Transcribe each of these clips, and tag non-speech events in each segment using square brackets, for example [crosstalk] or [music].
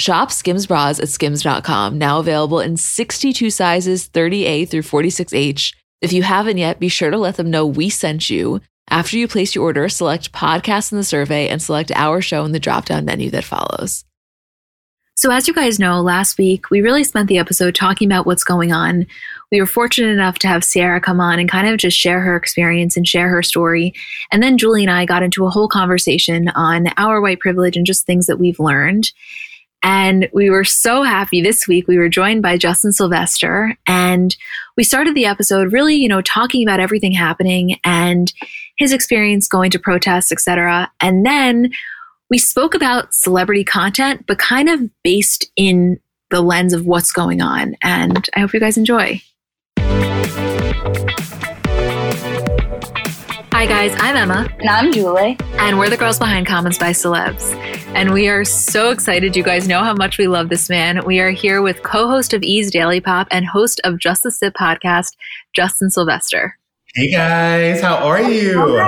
Shop Skims bras at skims.com, now available in 62 sizes, 30A through 46H. If you haven't yet, be sure to let them know we sent you. After you place your order, select podcast in the survey and select our show in the drop down menu that follows. So, as you guys know, last week we really spent the episode talking about what's going on. We were fortunate enough to have Sierra come on and kind of just share her experience and share her story. And then Julie and I got into a whole conversation on our white privilege and just things that we've learned. And we were so happy this week. We were joined by Justin Sylvester and we started the episode really, you know, talking about everything happening and his experience going to protests, etc. And then we spoke about celebrity content, but kind of based in the lens of what's going on. And I hope you guys enjoy. Hi, guys. I'm Emma. And I'm Julie. And we're the girls behind Comments by Celebs. And we are so excited. You guys know how much we love this man. We are here with co host of E's Daily Pop and host of Just the Sip podcast, Justin Sylvester. Hey guys, how are you?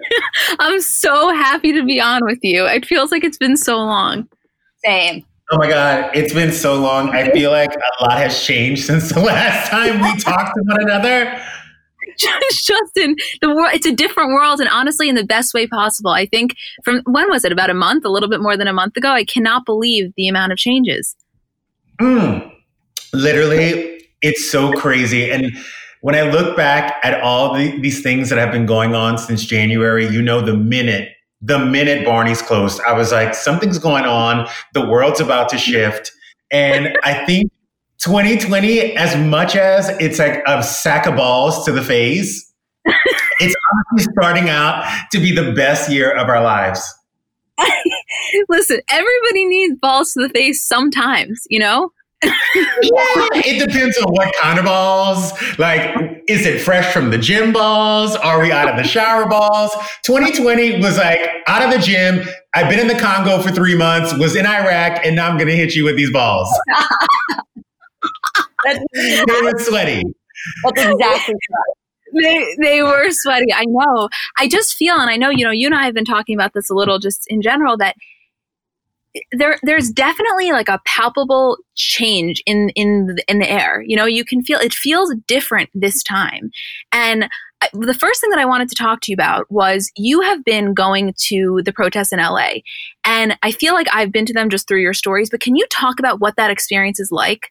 [laughs] I'm so happy to be on with you. It feels like it's been so long. Same. Oh my God, it's been so long. I feel like a lot has changed since the [laughs] last time we [laughs] talked to one another. [laughs] Justin, the world it's a different world and honestly in the best way possible. I think from when was it? About a month, a little bit more than a month ago. I cannot believe the amount of changes. Mm, literally, it's so crazy. And when I look back at all the, these things that have been going on since January, you know, the minute, the minute Barney's closed, I was like, something's going on. The world's about to shift. And I think 2020, as much as it's like a sack of balls to the face, [laughs] it's honestly starting out to be the best year of our lives. [laughs] Listen, everybody needs balls to the face sometimes, you know? [laughs] yeah, it depends on what kind of balls. Like, is it fresh from the gym balls? Are we out of the shower balls? 2020 was like out of the gym. I've been in the Congo for three months, was in Iraq, and now I'm going to hit you with these balls. They were sweaty. That's exactly right. They, they were sweaty. I know. I just feel, and I know, you know, you and I have been talking about this a little just in general, that there there's definitely like a palpable change in in the, in the air you know you can feel it feels different this time and I, the first thing that I wanted to talk to you about was you have been going to the protests in LA and I feel like I've been to them just through your stories but can you talk about what that experience is like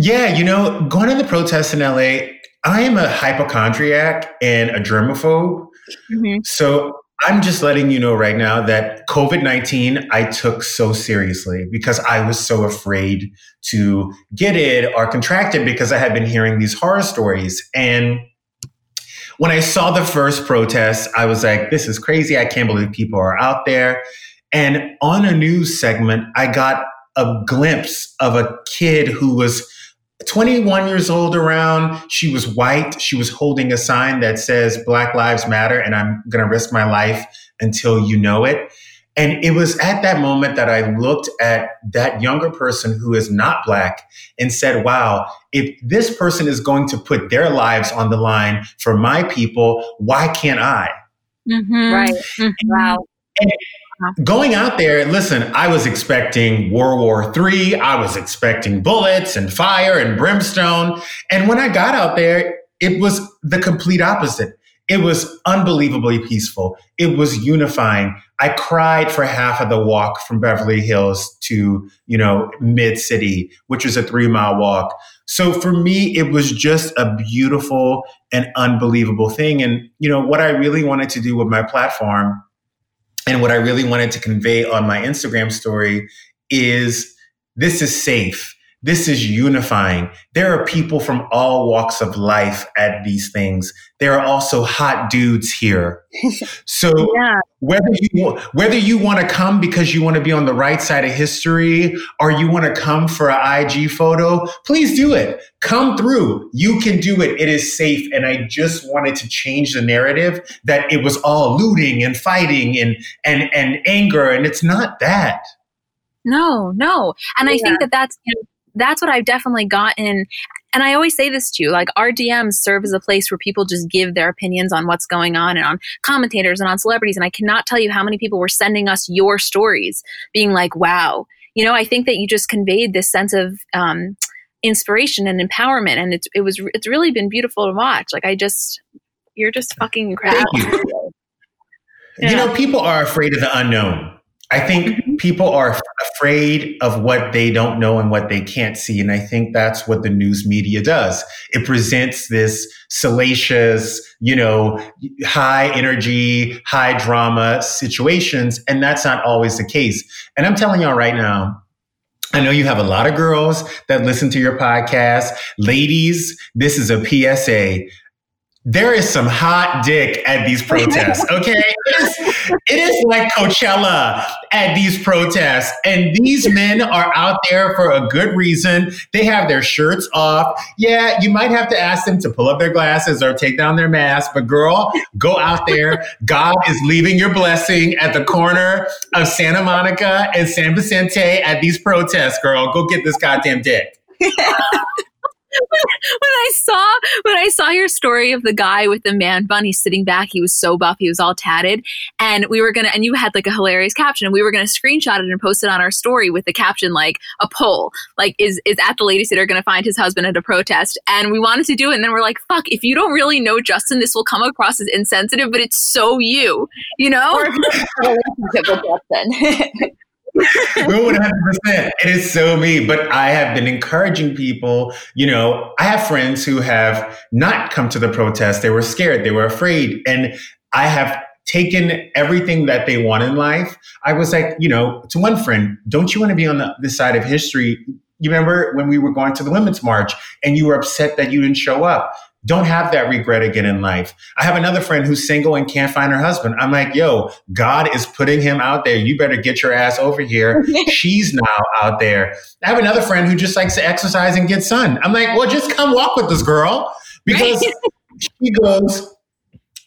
yeah, you know, going to the protests in LA, I am a hypochondriac and a germaphobe. Mm-hmm. So I'm just letting you know right now that COVID 19 I took so seriously because I was so afraid to get it or contract it because I had been hearing these horror stories. And when I saw the first protest, I was like, this is crazy. I can't believe people are out there. And on a news segment, I got a glimpse of a kid who was 21 years old around. She was white. She was holding a sign that says Black Lives Matter and I'm going to risk my life until you know it. And it was at that moment that I looked at that younger person who is not black and said, wow, if this person is going to put their lives on the line for my people, why can't I? Mm-hmm. Right. Mm-hmm. Wow. And going out there, listen, I was expecting World War III. I was expecting bullets and fire and brimstone. And when I got out there, it was the complete opposite. It was unbelievably peaceful. It was unifying. I cried for half of the walk from Beverly Hills to, you know, mid city, which was a three mile walk. So for me, it was just a beautiful and unbelievable thing. And, you know, what I really wanted to do with my platform and what I really wanted to convey on my Instagram story is this is safe. This is unifying. There are people from all walks of life at these things. There are also hot dudes here. [laughs] So yeah. whether you whether you want to come because you want to be on the right side of history or you want to come for an IG photo, please do it. Come through. You can do it. It is safe. And I just wanted to change the narrative that it was all looting and fighting and and and anger and it's not that. No, no. And yeah. I think that that's you know, that's what I've definitely gotten. And I always say this to you like, our DMs serve as a place where people just give their opinions on what's going on and on commentators and on celebrities. And I cannot tell you how many people were sending us your stories, being like, wow. You know, I think that you just conveyed this sense of, um, inspiration and empowerment and it's it was it's really been beautiful to watch like i just you're just fucking incredible you. yeah. [laughs] you know people are afraid of the unknown I think mm-hmm. people are afraid of what they don't know and what they can't see. And I think that's what the news media does. It presents this salacious, you know, high energy, high drama situations. And that's not always the case. And I'm telling y'all right now, I know you have a lot of girls that listen to your podcast. Ladies, this is a PSA there is some hot dick at these protests. [laughs] Okay, it is, like Coachella at these protests, and these men are out there for a good reason. They have their shirts off. Yeah, you might have to ask them to pull up their glasses or take down their mask, but girl, go out there. God is leaving your blessing at the corner of Santa Monica and San Vicente at these protests. Girl, go get this goddamn dick. [laughs] [laughs] when I saw when I saw your story of the guy with the man bun, he's sitting back, he was so buff, he was all tatted, and we were gonna and you had like a hilarious caption, and we were gonna screenshot it and post it on our story with the caption like a poll, like is is at the ladies' sitter gonna find his husband at a protest? And we wanted to do it, and then we're like, fuck, if you don't really know Justin, this will come across as insensitive, but it's so you, you know. Justin. [laughs] 100%. It is so me. But I have been encouraging people. You know, I have friends who have not come to the protest. They were scared, they were afraid. And I have taken everything that they want in life. I was like, you know, to one friend, don't you want to be on the, side of history? You remember when we were going to the Women's March and you were upset that you didn't show up? Don't have that regret again in life. I have another friend who's single and can't find her husband. I'm like, yo, God is putting him out there. You better get your ass over here. [laughs] She's now out there. I have another friend who just likes to exercise and get sun. I'm like, well, just come walk with this girl because [laughs] she goes,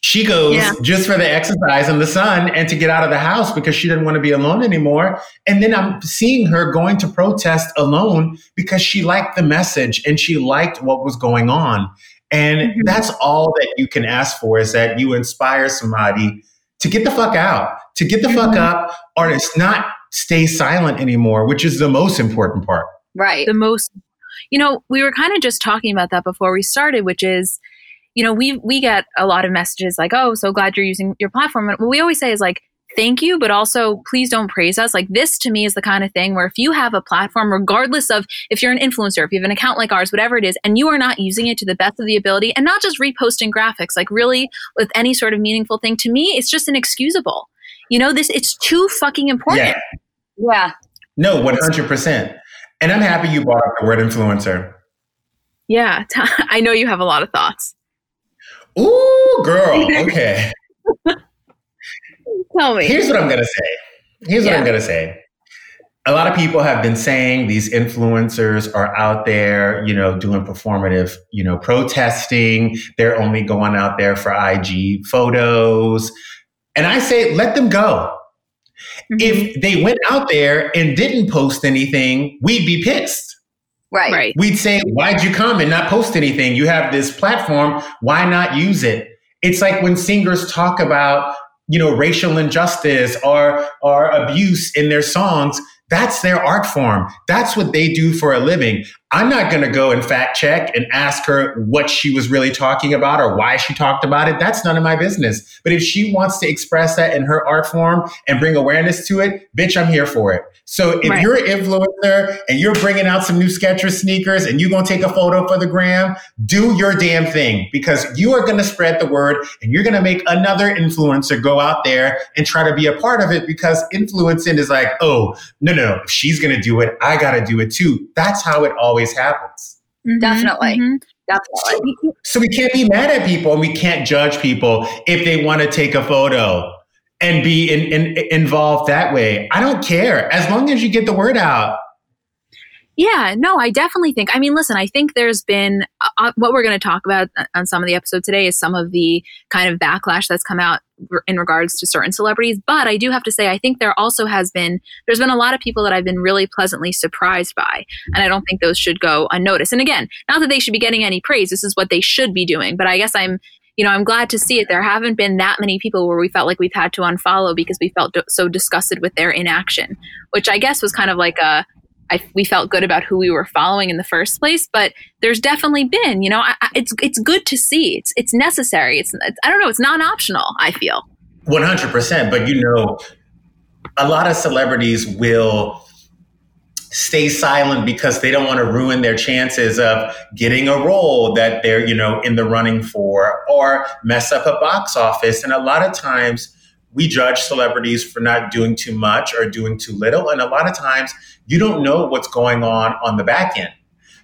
she goes yeah. just for the exercise and the sun and to get out of the house because she didn't want to be alone anymore. And then I'm seeing her going to protest alone because she liked the message and she liked what was going on. And mm-hmm. that's all that you can ask for is that you inspire somebody to get the fuck out, to get the mm-hmm. fuck up, or to not stay silent anymore, which is the most important part. Right. The most, you know, we were kind of just talking about that before we started, which is, you know, we we get a lot of messages like, "Oh, so glad you're using your platform." And what we always say is like, thank you, but also please don't praise us. Like this to me is the kind of thing where if you have a platform, regardless of if you're an influencer, if you have an account like ours, whatever it is, and you are not using it to the best of the ability and not just reposting graphics, like really with any sort of meaningful thing, to me, it's just inexcusable. You know, this it's too fucking important. Yeah. yeah. No, 100%. And I'm happy you brought up the word influencer. Yeah. [laughs] I know you have a lot of thoughts. Ooh, girl. Okay. [laughs] Tell me. Here's what I'm going to say. Here's yeah. what I'm going to say. A lot of people have been saying these influencers are out there, you know, doing performative, you know, protesting. They're only going out there for IG photos. And I say, let them go. Mm-hmm. If they went out there and didn't post anything, we'd be pissed. Right. right. We'd say, why'd you come and not post anything? You have this platform. Why not use it? It's like when singers talk about, you know, racial injustice or, or abuse in their songs. That's their art form. That's what they do for a living. I'm not going to go and fact check and ask her what she was really talking about or why she talked about it. That's none of my business. But if she wants to express that in her art form and bring awareness to it, bitch, I'm here for it. So if right. you're an influencer and you're bringing out some new Skechers sneakers and you're going to take a photo for the gram, do your damn thing because you are going to spread the word and you're going to make another influencer go out there and try to be a part of it because influencing is like, oh, no, no, if she's going to do it, I got to do it too. That's how it always always happens. Mm-hmm, Definitely. Mm-hmm. Definitely. So, so we can't be mad at people and we can't judge people if they want to take a photo and be in, in, involved that way. I don't care as long as you get the word out. Yeah, no, I definitely think. I mean, listen, I think there's been uh, uh what we're going to talk about on some of the episode today is some of the kind of backlash that's come out in regards to certain celebrities. But I do have to say, I think there also has been there's been a lot of people that I've been really pleasantly surprised by, and I don't think those should go unnoticed. And again, not that they should be getting any praise. This is what they should be doing. But I guess I'm you know, I'm glad to see it. There haven't been that many people where we felt like we've had to unfollow because we felt so disgusted with their inaction, which I guess was kind of like a I, we felt good about who we were following in the first place. But there's definitely been, you know, I, it's it's good to see. It's it's necessary. It's, it's I don't know. It's non optional. I feel. One hundred percent. But you know, a lot of celebrities will stay silent because they don't want to ruin their chances of getting a role that they're you know in the running for or mess up a box office and a lot of times we judge celebrities for not doing too much or doing too little. And a lot of times you don't know what's going on on the back end.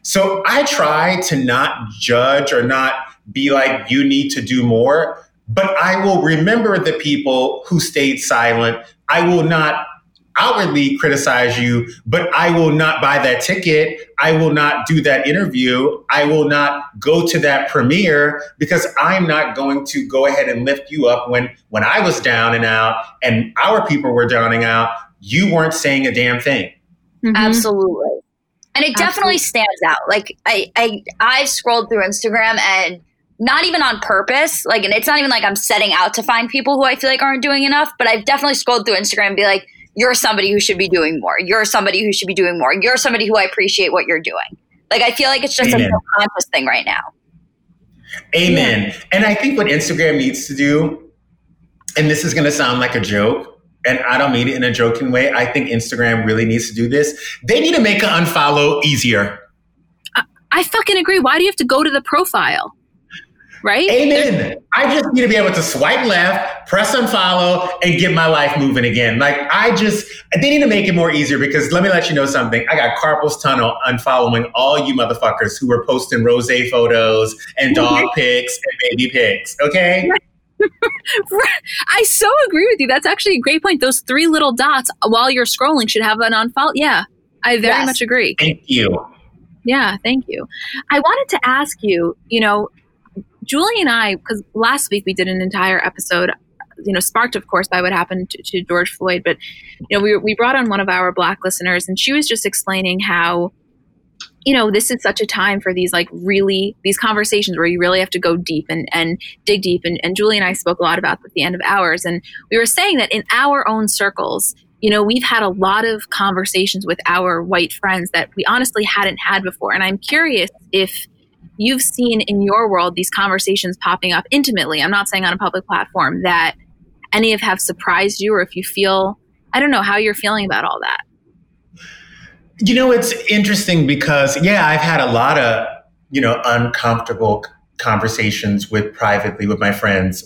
So I try to not judge or not be like, you need to do more, but I will remember the people who stayed silent. I will not outwardly criticize you, but I will not buy that ticket. I will not do that interview. I will not go to that premiere because I'm not going to go ahead and lift you up when when I was down and out and our people were downing out. You weren't saying a damn thing. Mm-hmm. Absolutely. And it definitely Absolutely. stands out. Like I, I I've scrolled through Instagram and not even on purpose. Like, and it's not even like I'm setting out to find people who I feel like aren't doing enough, but I've definitely scrolled through Instagram and be like, you're somebody who should be doing more. You're somebody who should be doing more. You're somebody who I appreciate what you're doing. Like I feel like it's just Amen. a conscious thing right now. Amen. Yeah. And I think what Instagram needs to do, and this is going to sound like a joke, and I don't mean it in a joking way. I think Instagram really needs to do this. They need to make an unfollow easier. I, I fucking agree. Why do you have to go to the profile? Right? Amen. I just need to be able to swipe left, press unfollow, and get my life moving again. Like I just, they need to make it more easier because let me let you know something. I got carpals tunnel unfollowing all you motherfuckers who were posting rose photos and dog [laughs] pics and baby pics. Okay. [laughs] [laughs] I so agree with you. That's actually a great point. Those three little dots while you're scrolling should have an unfollow. Yeah, I very yes. much agree. Thank you. Yeah, thank you. I wanted to ask you, you know, Julie and I, because last week we did an entire episode, you know, sparked, of course, by what happened to, to George Floyd. But, you know, we, we brought on one of our Black listeners, and she was just explaining how, you know, this is such a time for these like really these conversations where you really have to go deep and, and dig deep. And, and Julie and I spoke a lot about at the end of ours. And we were saying that in our own circles, you know, we've had a lot of conversations with our white friends that we honestly hadn't had before. And I'm curious if you've seen in your world these conversations popping up intimately. I'm not saying on a public platform that any of have surprised you or if you feel I don't know how you're feeling about all that. You know, it's interesting because yeah, I've had a lot of, you know, uncomfortable conversations with privately with my friends.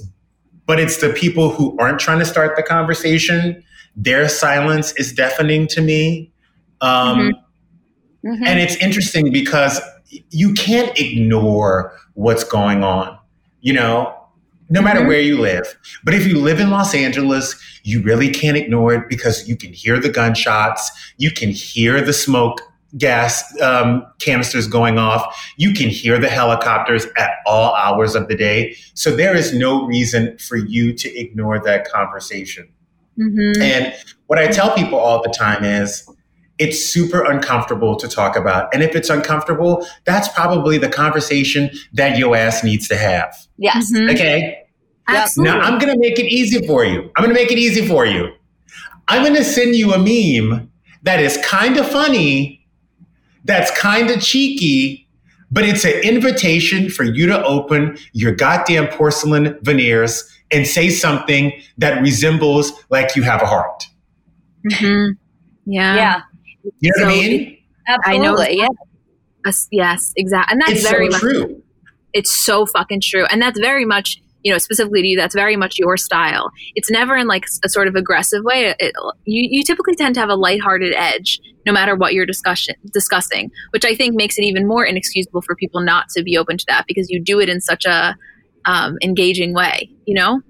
But it's the people who aren't trying to start the conversation. Their silence is deafening to me. Um, mm-hmm. Mm-hmm. And it's interesting because you can't ignore what's going on, you know, no matter mm-hmm. where you live. But if you live in Los Angeles, you really can't ignore it because you can hear the gunshots, you can hear the smoke gas um, canisters going off, you can hear the helicopters at all hours of the day. So there is no reason for you to ignore that conversation. Mm-hmm. And what I tell people all the time is it's super uncomfortable to talk about. And if it's uncomfortable, that's probably the conversation that your ass needs to have. Yes. Mm-hmm. Okay. Absolutely. Now I'm going to make it easy for you. I'm going to make it easy for you. I'm going to send you a meme that is kind of funny, that's kind of cheeky, but it's an invitation for you to open your goddamn porcelain veneers and say something that resembles like you have a heart. Mm-hmm. Yeah. Yeah. You know so what I mean? Absolutely. I know. Yeah. Yes, exactly. And that's it's very so much true. It's so fucking true. And that's very much you know, specifically to you, that's very much your style. It's never in like a sort of aggressive way. It, you, you typically tend to have a lighthearted edge, no matter what you're discussion, discussing, which I think makes it even more inexcusable for people not to be open to that because you do it in such a um, engaging way, you know?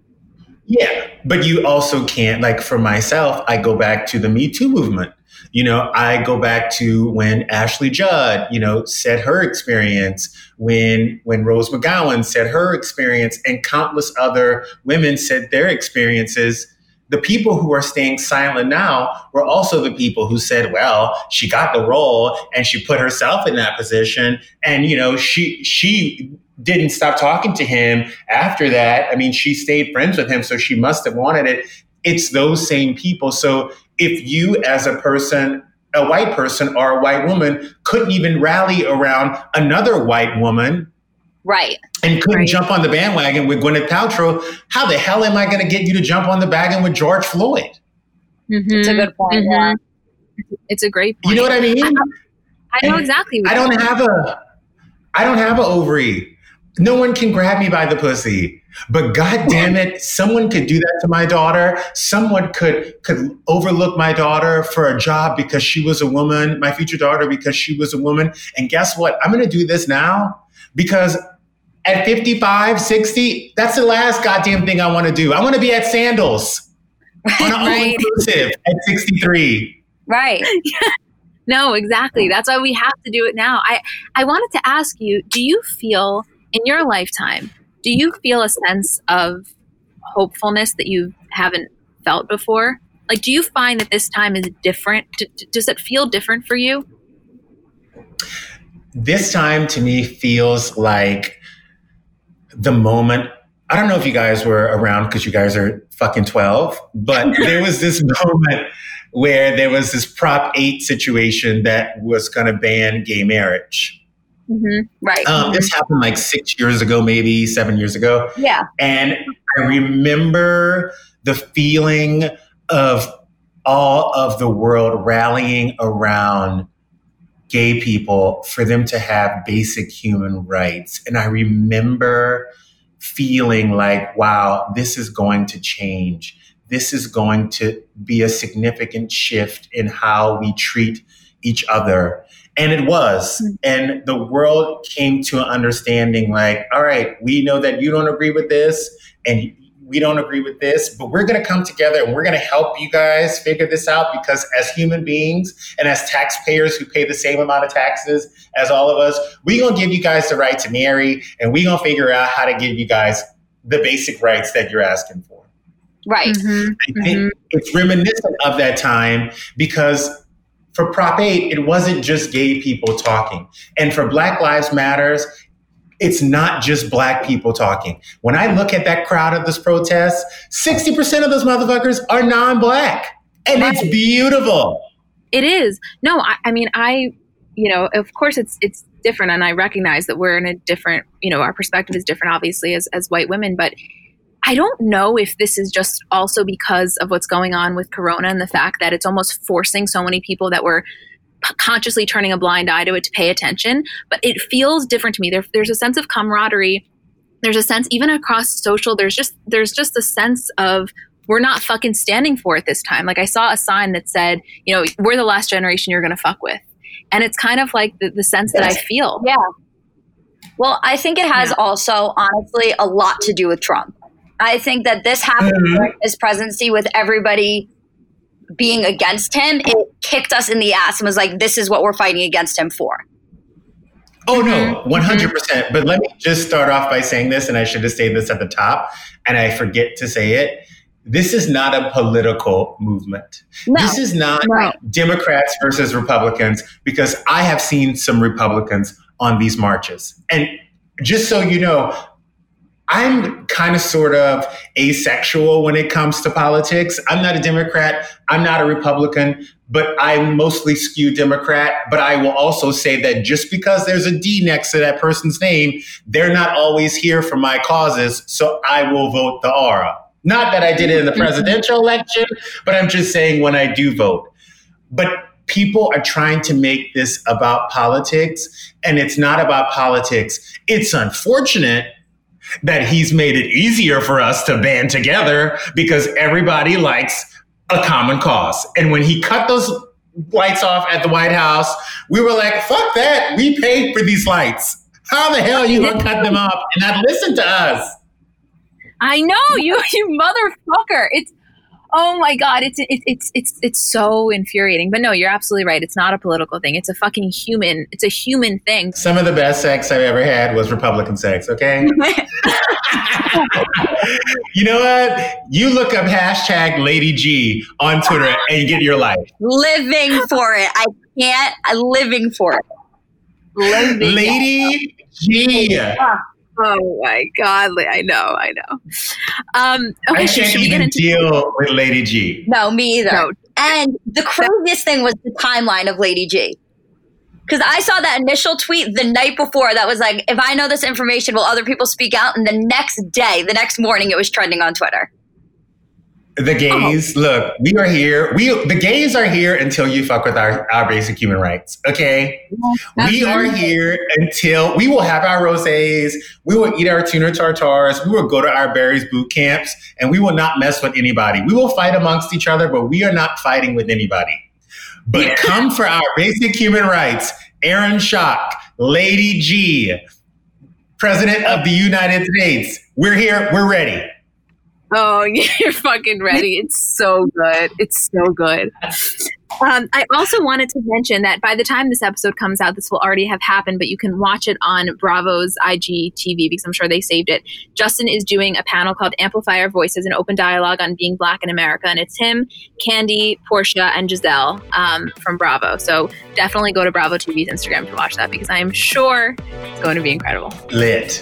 Yeah, but you also can't, like for myself, I go back to the Me Too movement. You know, I go back to when Ashley Judd, you know, said her experience, when when Rose McGowan said her experience, and countless other women said their experiences. The people who are staying silent now were also the people who said, well, she got the role and she put herself in that position. And, you know, she she didn't stop talking to him after that. I mean, she stayed friends with him, so she must have wanted it. It's those same people. So if you, as a person, a white person or a white woman, couldn't even rally around another white woman, right, and couldn't right. jump on the bandwagon with Gwyneth Paltrow, how the hell am I going to get you to jump on the wagon with George Floyd? Mm-hmm. It's a good point. Mm-hmm. Yeah. It's a great point. You know what I mean? I, I know exactly. I don't have a, I don't have an ovary. No one can grab me by the pussy. But god damn it, someone could do that to my daughter. Someone could could overlook my daughter for a job because she was a woman, my future daughter because she was a woman. And guess what? I'm going to do this now because at 55, 60, that's the last goddamn thing I want to do. I want to be at Sandals [laughs] on an right. inclusive at 63. Right. [laughs] no, exactly. That's why we have to do it now. I I wanted to ask you, do you feel in your lifetime, do you feel a sense of hopefulness that you haven't felt before? Like, do you find that this time is different? D- does it feel different for you? This time to me feels like the moment. I don't know if you guys were around because you guys are fucking 12, but [laughs] there was this moment where there was this Prop 8 situation that was going to ban gay marriage. Mm-hmm. Right. Um, mm-hmm. This happened like six years ago, maybe seven years ago. Yeah. And I remember the feeling of all of the world rallying around gay people for them to have basic human rights. And I remember feeling like, wow, this is going to change. This is going to be a significant shift in how we treat each other. And it was. Hmm. And the world came to an understanding like, all right, we know that you don't agree with this and we don't agree with this, but we're going to come together and we're going to help you guys figure this out because as human beings and as taxpayers who pay the same amount of taxes as all of us, we're going to give you guys the right to marry and we're going to figure out how to give you guys the basic rights that you're asking for. Right. Mm-hmm. I think mm-hmm. it's reminiscent of that time because for Prop 8, it wasn't just gay people talking. And for Black Lives Matters, it's not just black people talking. When I look at that crowd of this protest, 60% of those motherfuckers are non-black. And right. it's beautiful. It is. No, I, I mean, I, you know, of course it's it's different and I recognize that we're in a different, you know, our perspective is different obviously as as white women, but I don't know if this is just also because of what's going on with Corona and the fact that it's almost forcing so many people that were consciously turning a blind eye to it to pay attention. But it feels different to me. There, there's a sense of camaraderie. There's a sense, even across social, there's just there's just a sense of we're not fucking standing for it this time. Like I saw a sign that said, you know, we're the last generation you're going to fuck with, and it's kind of like the, the sense that I feel. Yeah. Well, I think it has yeah. also, honestly, a lot to do with Trump. I think that this happened mm-hmm. during his presidency with everybody being against him. It kicked us in the ass and was like, this is what we're fighting against him for. Oh, no, 100%. Mm-hmm. But let me just start off by saying this, and I should have said this at the top, and I forget to say it. this is not a political movement. No, this is not no. Democrats versus Republicans because I have seen some Republicans on these marches. And just so you know, I'm kind of sort of asexual when it comes to politics. I'm not a Democrat, I'm not a Republican, but I mostly skew Democrat. But I will also say that just because there's a D next to that person's name, they're not always here for my causes. So I will vote the aura. Not that I did it in the presidential election, but I'm just saying when I do vote. But people are trying to make this about politics, and it's not about politics. It's unfortunate that he's made it easier for us to band together because everybody likes a common cause. And when he cut those lights off at the White House, we were like, fuck that. We paid for these lights. How the hell you gonna cut them off and not listen to us? I know you, [laughs] you motherfucker. It's oh my god, it's it, it's it's it's so infuriating. But no, you're absolutely right. It's not a political thing. It's a fucking human. It's a human thing. Some of the best sex I've ever had was Republican sex. Okay. [laughs] you know what? You look up hashtag Lady G on Twitter and get your life. Living for it. I can't. I'm living for it. Living Lady G. Oh my god! I know, I know. Um, okay, I can't should even deal with Lady G. No, me either. No. And the craziest thing was the timeline of Lady G. Because I saw that initial tweet the night before that was like, if I know this information, will other people speak out? And the next day, the next morning, it was trending on Twitter. The oh. gays, oh. look, we are here. We the gays are here until you fuck with our, our basic human rights. Okay. we are here until we will have our rosés, we will eat our tuna tartars, we will go to our Barry's boot camps, and we will not mess with anybody. We will fight amongst each other, but we are not fighting with anybody. But yeah. come for our basic human rights. Aaron Schock, Lady G, President of the United States. We're here, we're ready. Oh, [laughs] you're fucking ready. It's so good. It's so good. Um, I also wanted to mention that by the time this episode comes out, this will already have happened, but you can watch it on Bravo's IGTV because I'm sure they saved it. Justin is doing a panel called Amplify Our Voices, an open dialogue on being black in America. And it's him, Kandi, Porsha, and Gizelle um, from Bravo. So definitely go to Bravo TV's Instagram to watch that because I am sure it's going to be incredible. Lit.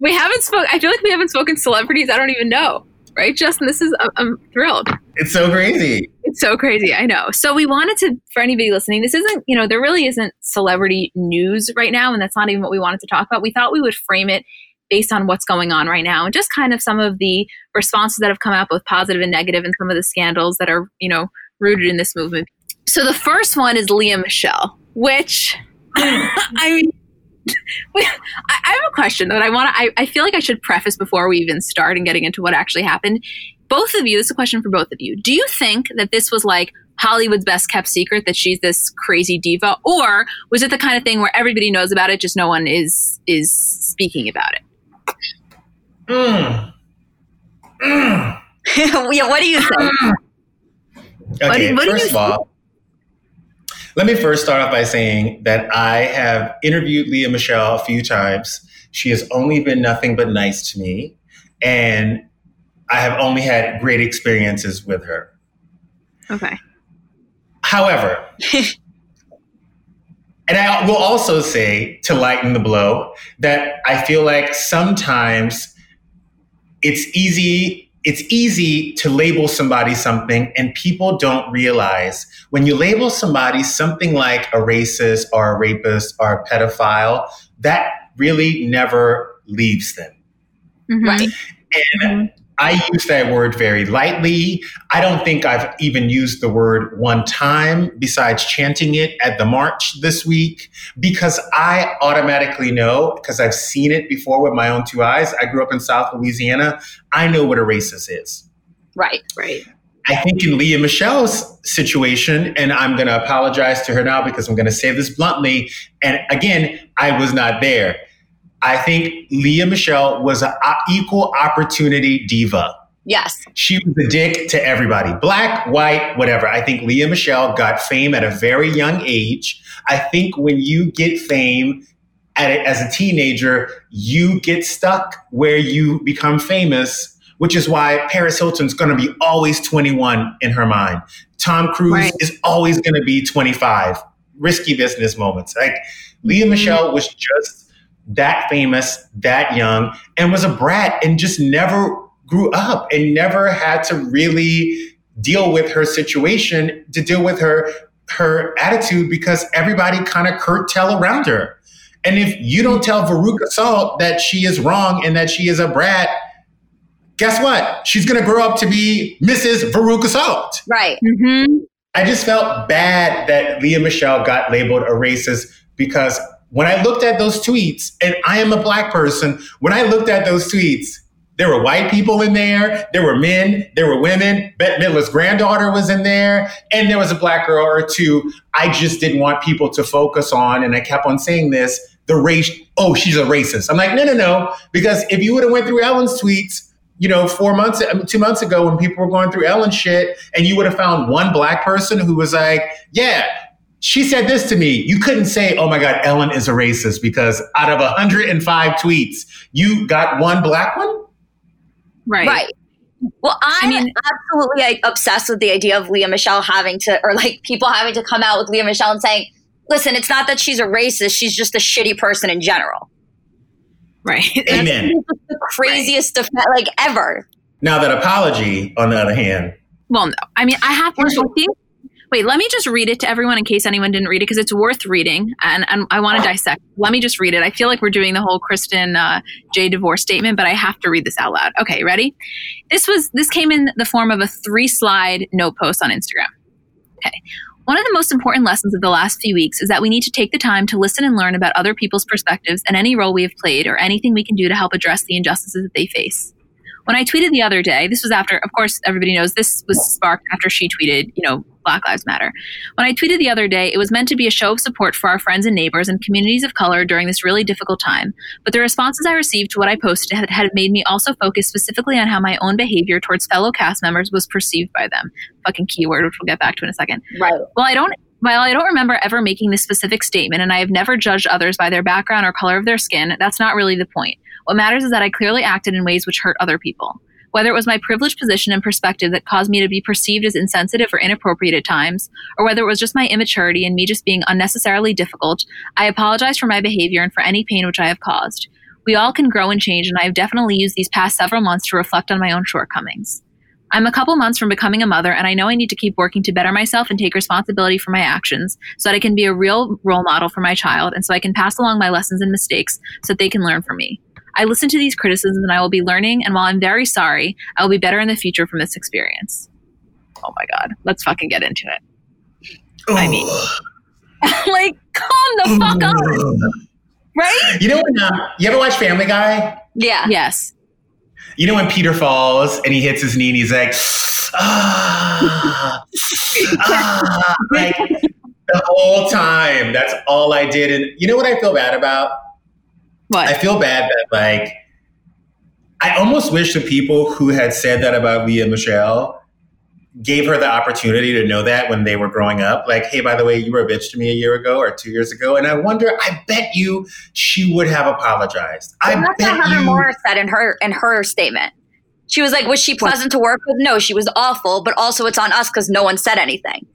We haven't spoken. I feel like we haven't spoken celebrities. I don't even know. Right, Justin? This is. I'm thrilled. It's so crazy. It's so crazy. I know. So we wanted to, for anybody listening, this isn't. You know, there really isn't celebrity news right now, and that's not even what we wanted to talk about. We thought we would frame it based on what's going on right now and just kind of some of the responses that have come out both positive and negative and some of the scandals that are you know rooted in this movement so the first one is lea michele which [laughs] i mean [laughs] I have a question that I want to. I, I feel like I should preface before we even start and getting into what actually happened. Both of you, this is a question for both of you. Do you think that this was like Hollywood's best kept secret that she's this crazy diva, or was it the kind of thing where everybody knows about it, just no one is is speaking about it? Mm. Mm. [laughs] yeah, what do you think? Okay, what, what first of all, Let me first start off by saying that I have interviewed Lea Michele a few times. She has only been nothing but nice to me. And I have only had great experiences with her. Okay. However, [laughs] and I will also say to lighten the blow that I feel like sometimes it's easy it's easy to label somebody something and people don't realize when you label somebody something like a racist or a rapist or a pedophile that really never leaves them mm-hmm. right and mm-hmm. I use that word very lightly. I don't think I've even used the word one time besides chanting it at the march this week because I automatically know, because I've seen it before with my own two eyes. I grew up in South Louisiana. I know what a racist is. Right, right. I think in Lea Michele's situation, and I'm going to apologize to her now because I'm going to say this bluntly. And again, I was not there. I think Lea Michele was an equal opportunity diva. Yes. She was a dick to everybody, black, white, whatever. I think Lea Michele got fame at a very young age. I think when you get fame a, as a teenager, you get stuck where you become famous, which is why Paris Hilton's going to be always 21 in her mind. Tom Cruise right. is always going to be 25. Risky business moments. Like Leah mm-hmm. Michele was just that famous, that young, and was a brat and just never grew up and never had to really deal with her situation, to deal with her her attitude because everybody kind of curtail around her. And if you don't tell Veruca Salt that she is wrong and that she is a brat, guess what? She's going to grow up to be Mrs. Veruca Salt. Right. Mm-hmm. I just felt bad that Lea Michele got labeled a racist because when I looked at those tweets, and I am a black person, when I looked at those tweets, there were white people in there, there were men, there were women. Bette Midler's granddaughter was in there, and there was a black girl or two. I just didn't want people to focus on, and I kept on saying this, the race, oh, she's a racist. I'm like, no, no, no. Because if you would have went through Ellen's tweets, you know, four months, um, two months ago when people were going through Ellen shit, and you would have found one black person who was like, yeah, she said this to me. You couldn't say, oh my God, Ellen is a racist because out of 105 tweets, you got one black one? Right. Right. Well, I'm I mean, absolutely like, obsessed with the idea of Lea Michele having to, or like people having to come out with Lea Michele and saying, listen, it's not that she's a racist, she's just a shitty person in general. Right. [laughs] Amen. the craziest right. Def- like ever. Now, that apology, on the other hand. Well, no. I mean, I have to think Wait, let me just read it to everyone in case anyone didn't read it because it's worth reading and, and I want to dissect. Let me just read it. I feel like we're doing the whole Kristin uh, Jay divorce statement, but I have to read this out loud. Okay, ready? This was this came in the form of a three slide note post on Instagram. Okay. One of the most important lessons of the last few weeks is that we need to take the time to listen and learn about other people's perspectives and any role we have played or anything we can do to help address the injustices that they face. When I tweeted the other day, this was after, of course, everybody knows this was sparked after she tweeted, you know, Black Lives Matter. When I tweeted the other day, it was meant to be a show of support for our friends and neighbors and communities of color during this really difficult time. But the responses I received to what I posted had, had made me also focus specifically on how my own behavior towards fellow cast members was perceived by them. Fucking keyword, which we'll get back to in a second. Right. Well, I don't while I don't remember ever making this specific statement and I have never judged others by their background or color of their skin, that's not really the point. What matters is that I clearly acted in ways which hurt other people. Whether it was my privileged position and perspective that caused me to be perceived as insensitive or inappropriate at times, or whether it was just my immaturity and me just being unnecessarily difficult, I apologize for my behavior and for any pain which I have caused. We all can grow and change, and I have definitely used these past several months to reflect on my own shortcomings. I'm a couple months from becoming a mother, and I know I need to keep working to better myself and take responsibility for my actions so that I can be a real role model for my child and so I can pass along my lessons and mistakes so that they can learn from me. I listen to these criticisms and I will be learning. And while I'm very sorry, I will be better in the future from this experience. Oh my God. Let's fucking get into it. I mean, [laughs] like, calm the fuck up. Right? You know when uh, you ever watch Family Guy? Yeah. Yes. You know when Peter falls and he hits his knee and he's like, ah, ah, like the whole time. That's all I did. And you know what I feel bad about? What? I feel bad that like I almost wish the people who had said that about Lea Michele gave her the opportunity to know that when they were growing up. Like, hey, by the way, you were a bitch to me a year ago or two years ago. And I wonder, I bet you she would have apologized. I that's bet what Heather you. Morris said in her in her statement. She was like, "Was she pleasant to work with? No, she was awful. But also, it's on us because no one said anything."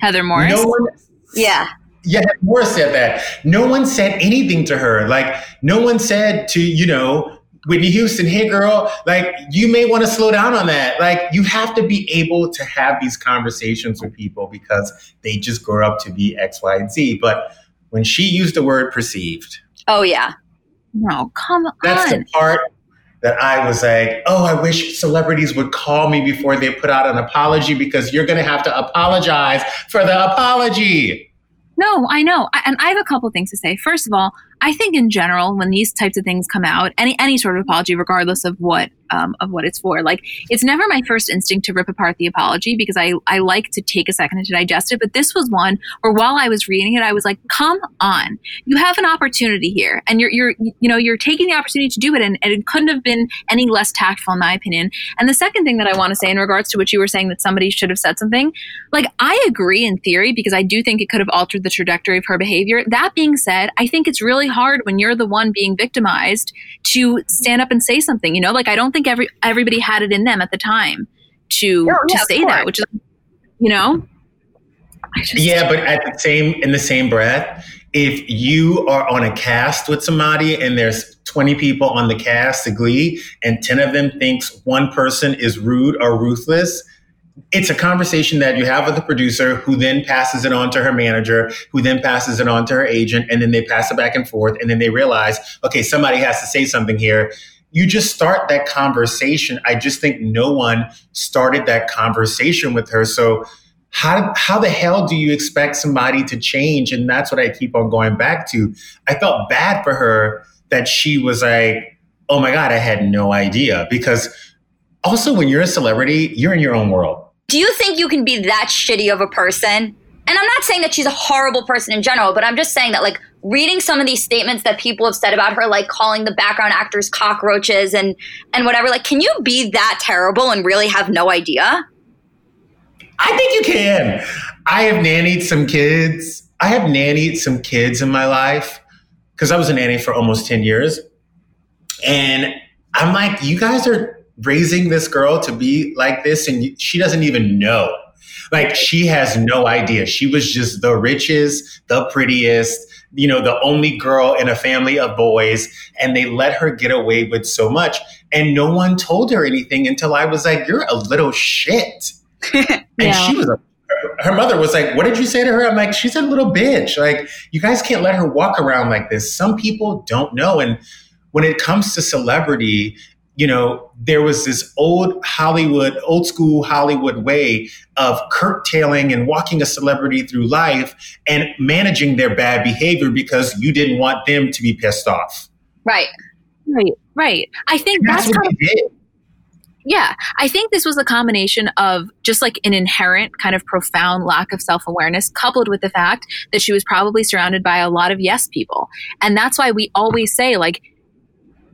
Heather Morris. No one, Yeah, yeah, Morris said that. No one said anything to her. Like, no one said to, you know, Whitney Houston, hey girl, like you may want to slow down on that. Like you have to be able to have these conversations with people because they just grow up to be X, Y, and Z. But when she used the word perceived, oh yeah, no, come on. that's the part that I was like, oh, I wish celebrities would call me before they put out an apology because you're going to have to apologize for the apology. No, I know. I, and I have a couple things to say. First of all, I think in general, when these types of things come out, any any sort of apology, regardless of what um, of what it's for, like it's never my first instinct to rip apart the apology because I I like to take a second to digest it. But this was one where while I was reading it, I was like, "Come on, you have an opportunity here, and you're you're you know you're taking the opportunity to do it, and, and it couldn't have been any less tactful, in my opinion." And the second thing that I want to say in regards to what you were saying that somebody should have said something, like I agree in theory because I do think it could have altered the trajectory of her behavior. That being said, I think it's really hard when you're the one being victimized to stand up and say something. You know, like I don't think every everybody had it in them at the time to Oh, to yeah, say that, which is you know. Just, Yeah, but at the same in the same breath, if you are on a cast with somebody and there's 20 people on the cast of Glee and 10 of them thinks one person is rude or ruthless, it's a conversation that you have with the producer who then passes it on to her manager, who then passes it on to her agent, and then they pass it back and forth, and then they realize, okay, somebody has to say something here. You just start that conversation. I just think no one started that conversation with her. So how how the hell do you expect somebody to change? And that's what I keep on going back to. I felt bad for her that she was like, oh my God, I had no idea. Because also when you're a celebrity, you're in your own world. Do you think you can be that shitty of a person? And I'm not saying that she's a horrible person in general, but I'm just saying that like reading some of these statements that people have said about her, like calling the background actors cockroaches and and whatever, like can you be that terrible and really have no idea? I think you can. I have nannied some kids. I have nannied some kids in my life because I was a nanny for almost 10 years. And I'm like, you guys are raising this girl to be like this, and she doesn't even know. Like, she has no idea. She was just the richest, the prettiest, you know, the only girl in a family of boys, and they let her get away with so much. And no one told her anything until I was like, you're a little shit. [laughs] And Yeah. she was a her mother was like, What did you say to her? I'm like, She's a little bitch. Like, you guys can't let her walk around like this. Some people don't know. And when it comes to celebrity, you know, there was this old Hollywood, old school Hollywood way of curtailing and walking a celebrity through life and managing their bad behavior because you didn't want them to be pissed off. Right. Right, right. I think And that's, that's kind what of they did. Yeah, I think this was a combination of just like an inherent kind of profound lack of self awareness, coupled with the fact that she was probably surrounded by a lot of yes people. And that's why we always say, like,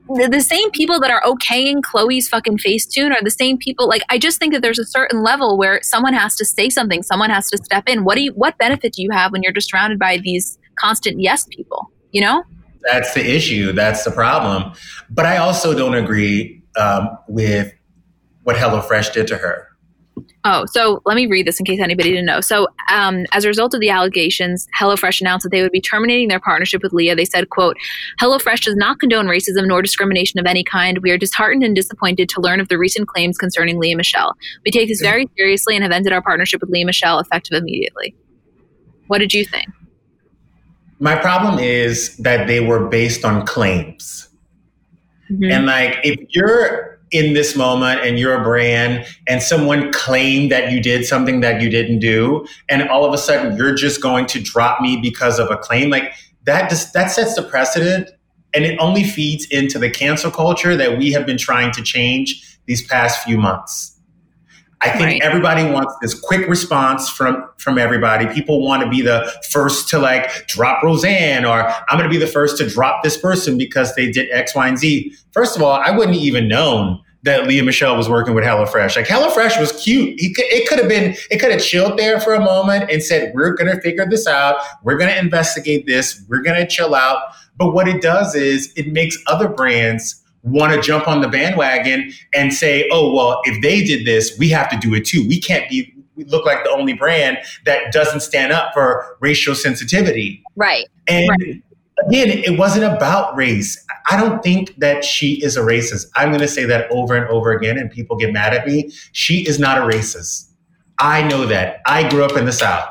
the, same people that are okaying Chloe's fucking Facetune are the same people. Like, I just think that there's a certain level where someone has to say something, someone has to step in. What do you, what benefit do you have when you're just surrounded by these constant yes people? You know? That's the issue. That's the problem. But I also don't agree um, with what HelloFresh did to her. Oh, so let me read this in case anybody didn't know. So, um, as a result of the allegations, HelloFresh announced that they would be terminating their partnership with Lea. They said, "quote HelloFresh does not condone racism nor discrimination of any kind. We are disheartened and disappointed to learn of the recent claims concerning Lea Michele. We take this very seriously and have ended our partnership with Lea Michele effective immediately." What did you think? My problem is that they were based on claims. Mhm. And like, if you're in this moment and you're a brand and someone claimed that you did something that you didn't do, and all of a sudden you're just going to drop me because of a claim, like that just that sets the precedent and it only feeds into the cancel culture that we have been trying to change these past few months. I think Right. everybody wants this quick response from from everybody. People want to be the first to like drop Roseanne, or I'm going to be the first to drop this person because they did X, Y, and Z. First of all, I wouldn't even known that Lea Michele was working with HelloFresh. Like HelloFresh was cute. Could, it could have been, it could have chilled there for a moment and said, we're going to figure this out. We're going to investigate this. We're going to chill out. But what it does is it makes other brands want to jump on the bandwagon and say, oh, well, if they did this, we have to do it too. We can't be, we look like the only brand that doesn't stand up for racial sensitivity. Right. And right. again, it wasn't about race. I don't think that she is a racist. I'm going to say that over and over again, and people get mad at me. She is not a racist. I know that. I grew up in the South.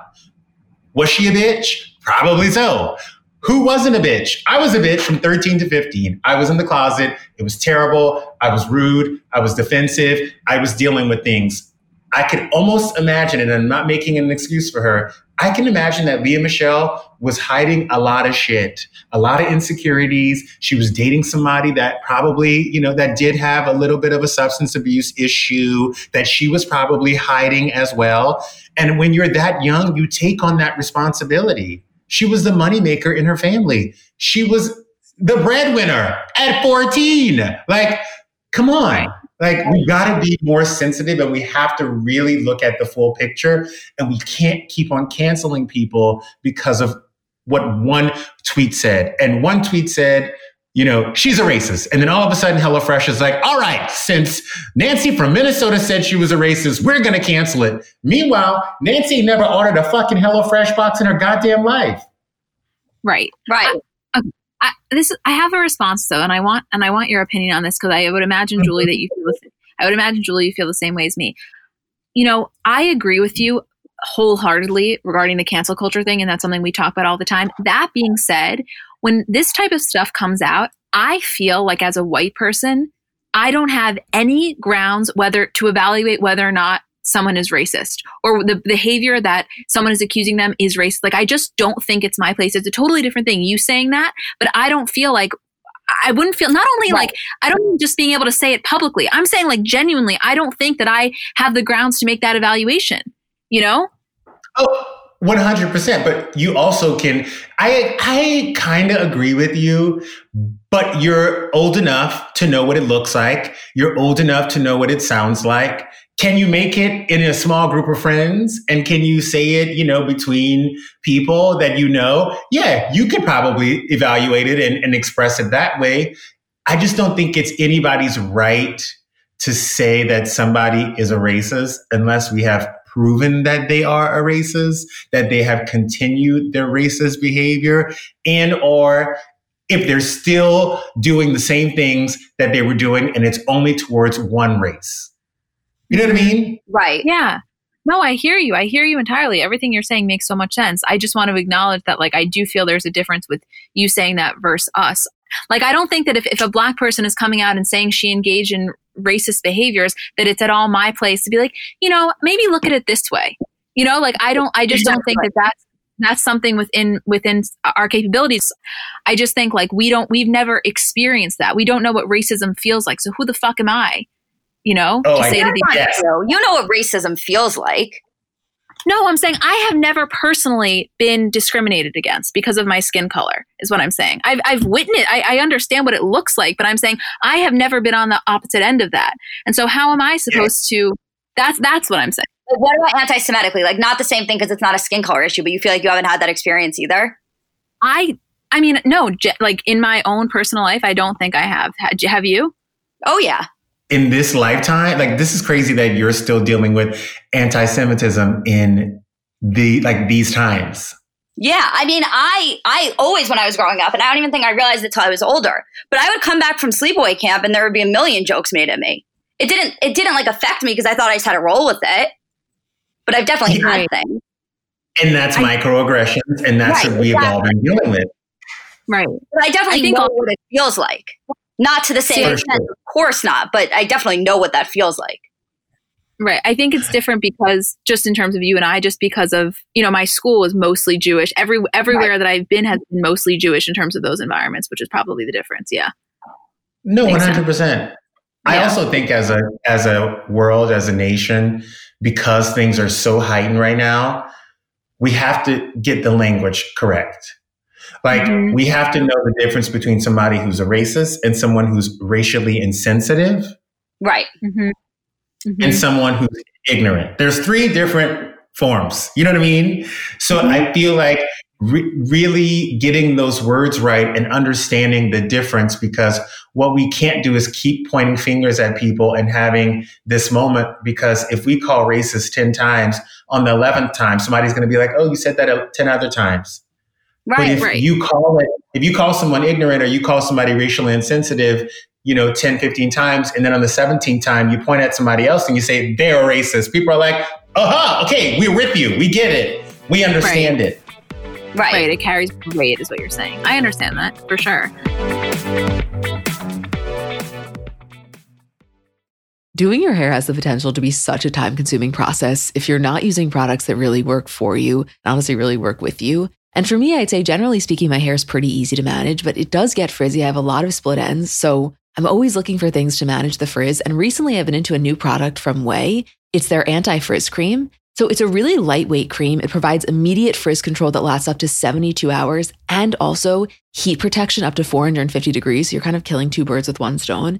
Was she a bitch? Probably so. Who wasn't a bitch? I was a bitch from 13 to 15. I was in the closet. It was terrible. I was rude. I was defensive. I was dealing with things. I could almost imagine, and I'm not making an excuse for her, I can imagine that Lea Michele was hiding a lot of shit, a lot of insecurities. She was dating somebody that probably, you know, that did have a little bit of a substance abuse issue that she was probably hiding as well. And when you're that young, you take on that responsibility. She was the moneymaker in her family. She was the breadwinner at 14. Like, come on. Like, we got to be more sensitive and we have to really look at the full picture. And we can't keep on canceling people because of what one tweet said. And one tweet said, you know, she's a racist. And then all of a sudden, HelloFresh is like, all right, since Nancy from Minnesota said she was a racist, we're going to cancel it. Meanwhile, Nancy never ordered a fucking HelloFresh box in her goddamn life. Right. Right. I, I, this I have a response though, and I want and I want your opinion on this because I would imagine Julie that you feel the, I would imagine Julie you feel the same way as me. You know, I agree with you wholeheartedly regarding the cancel culture thing, and that's something we talk about all the time. That being said, when this type of stuff comes out, I feel like as a white person, I don't have any grounds whether to evaluate whether or not someone is racist or the behavior that someone is accusing them is racist. Like I just don't think it's my place. It's a totally different thing. You saying that, but I don't feel like I wouldn't feel not only right. like I don't just being able to say it publicly. I'm saying like genuinely, I don't think that I have the grounds to make that evaluation. You know? Oh, 100% but you also can i i kind of agree with you but you're old enough to know what it looks like. You're old enough to know what it sounds like. Can you make it in a small group of friends? And can you say it you know between people that you know? Yeah you could probably evaluate it and, and express it that way. I just don't think it's anybody's right to say that somebody is a racist unless we have proven that they are a racist, that they have continued their racist behavior, and or if they're still doing the same things that they were doing and it's only towards one race. You know what I mean? Right. Yeah. No, I hear you. I hear you entirely. Everything you're saying makes so much sense. I just want to acknowledge that, like, I do feel there's a difference with you saying that versus us. Like, I don't think that if, if a black person is coming out and saying she engaged in racist behaviors that it's at all my place to be like, you know, maybe look at it this way. You know, like I don't, I just don't think that that's that's something within within our capabilities. I just think like we don't, we've never experienced that. We don't know what racism feels like. So who the fuck am I? You know, oh, to say to these You know what racism feels like. No, I'm saying I have never personally been discriminated against because of my skin color, is what I'm saying. I've, I've witnessed, I, I understand what it looks like, but I'm saying I have never been on the opposite end of that. And so how am I supposed to, that's, that's what I'm saying. What about anti-Semitically? Like not the same thing because it's not a skin color issue, but you feel like you haven't had that experience either? I, I mean, no, like in my own personal life, I don't think I have. Have you? Oh yeah in this lifetime, like this is crazy that you're still dealing with anti-Semitism in the like these times. Yeah, I mean, I I always when I was growing up, and I don't even think I realized it till I was older. But I would come back from sleepaway camp, and there would be a million jokes made at me. It didn't it didn't like affect me because I thought I just had to roll with it. But I've definitely yeah. had things. And that's I, microaggressions, and that's right, what we've exactly. all been dealing with. Right. But I definitely I think know what it feels like. Not to the same extent, of course not, but I definitely know what that feels like. Right. I think it's different because just in terms of you and I, just because of, you know, my school is mostly Jewish. Every everywhere right. that I've been has been mostly Jewish in terms of those environments, which is probably the difference. Yeah. No, one hundred percent. I also think as a as a world, as a nation, because things are so heightened right now, we have to get the language correct. Like mm-hmm. we have to know the difference between somebody who's a racist and someone who's racially insensitive. Right. Mm-hmm. Mm-hmm. And someone who's ignorant. There's three different forms. You know what I mean? So mm-hmm. I feel like re- really getting those words right and understanding the difference because what we can't do is keep pointing fingers at people and having this moment because if we call racist 10 times on the 11th time somebody's going to be like oh you said that 10 other times right but if right. you call it if you call someone ignorant or you call somebody racially insensitive you know 10 15 times and then on the 17th time you point at somebody else and you say they're racist people are like uh-huh okay we're with you we get it we understand right. it Right. Right. It carries weight, is what you're saying. I understand that for sure. Doing your hair has the potential to be such a time consuming process if you're not using products that really work for you and honestly really work with you. And for me, I'd say generally speaking, my hair is pretty easy to manage, but it does get frizzy. I have a lot of split ends. So I'm always looking for things to manage the frizz. And recently I've been into a new product from Ouai. It's their anti frizz cream. So it's a really lightweight cream. It provides immediate frizz control that lasts up to 72 hours and also heat protection up to 450 degrees. So you're kind of killing two birds with one stone.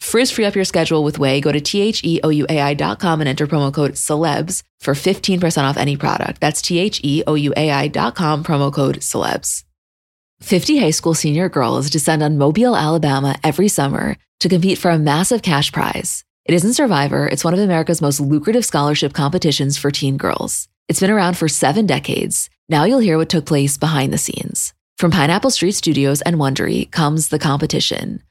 Frizz free up your schedule with Ouai. Go to T-H-E-O-U-A-I.com and enter promo code celebs for 15% off any product. That's T-H-E-O-U-A-I.com, promo code celebs. 50 high school senior girls descend on Mobile, Alabama every summer to compete for a massive cash prize. It isn't Survivor, it's one of America's most lucrative scholarship competitions for teen girls. It's been around for seven decades. Now you'll hear what took place behind the scenes. From Pineapple Street Studios and Wondery comes the competition.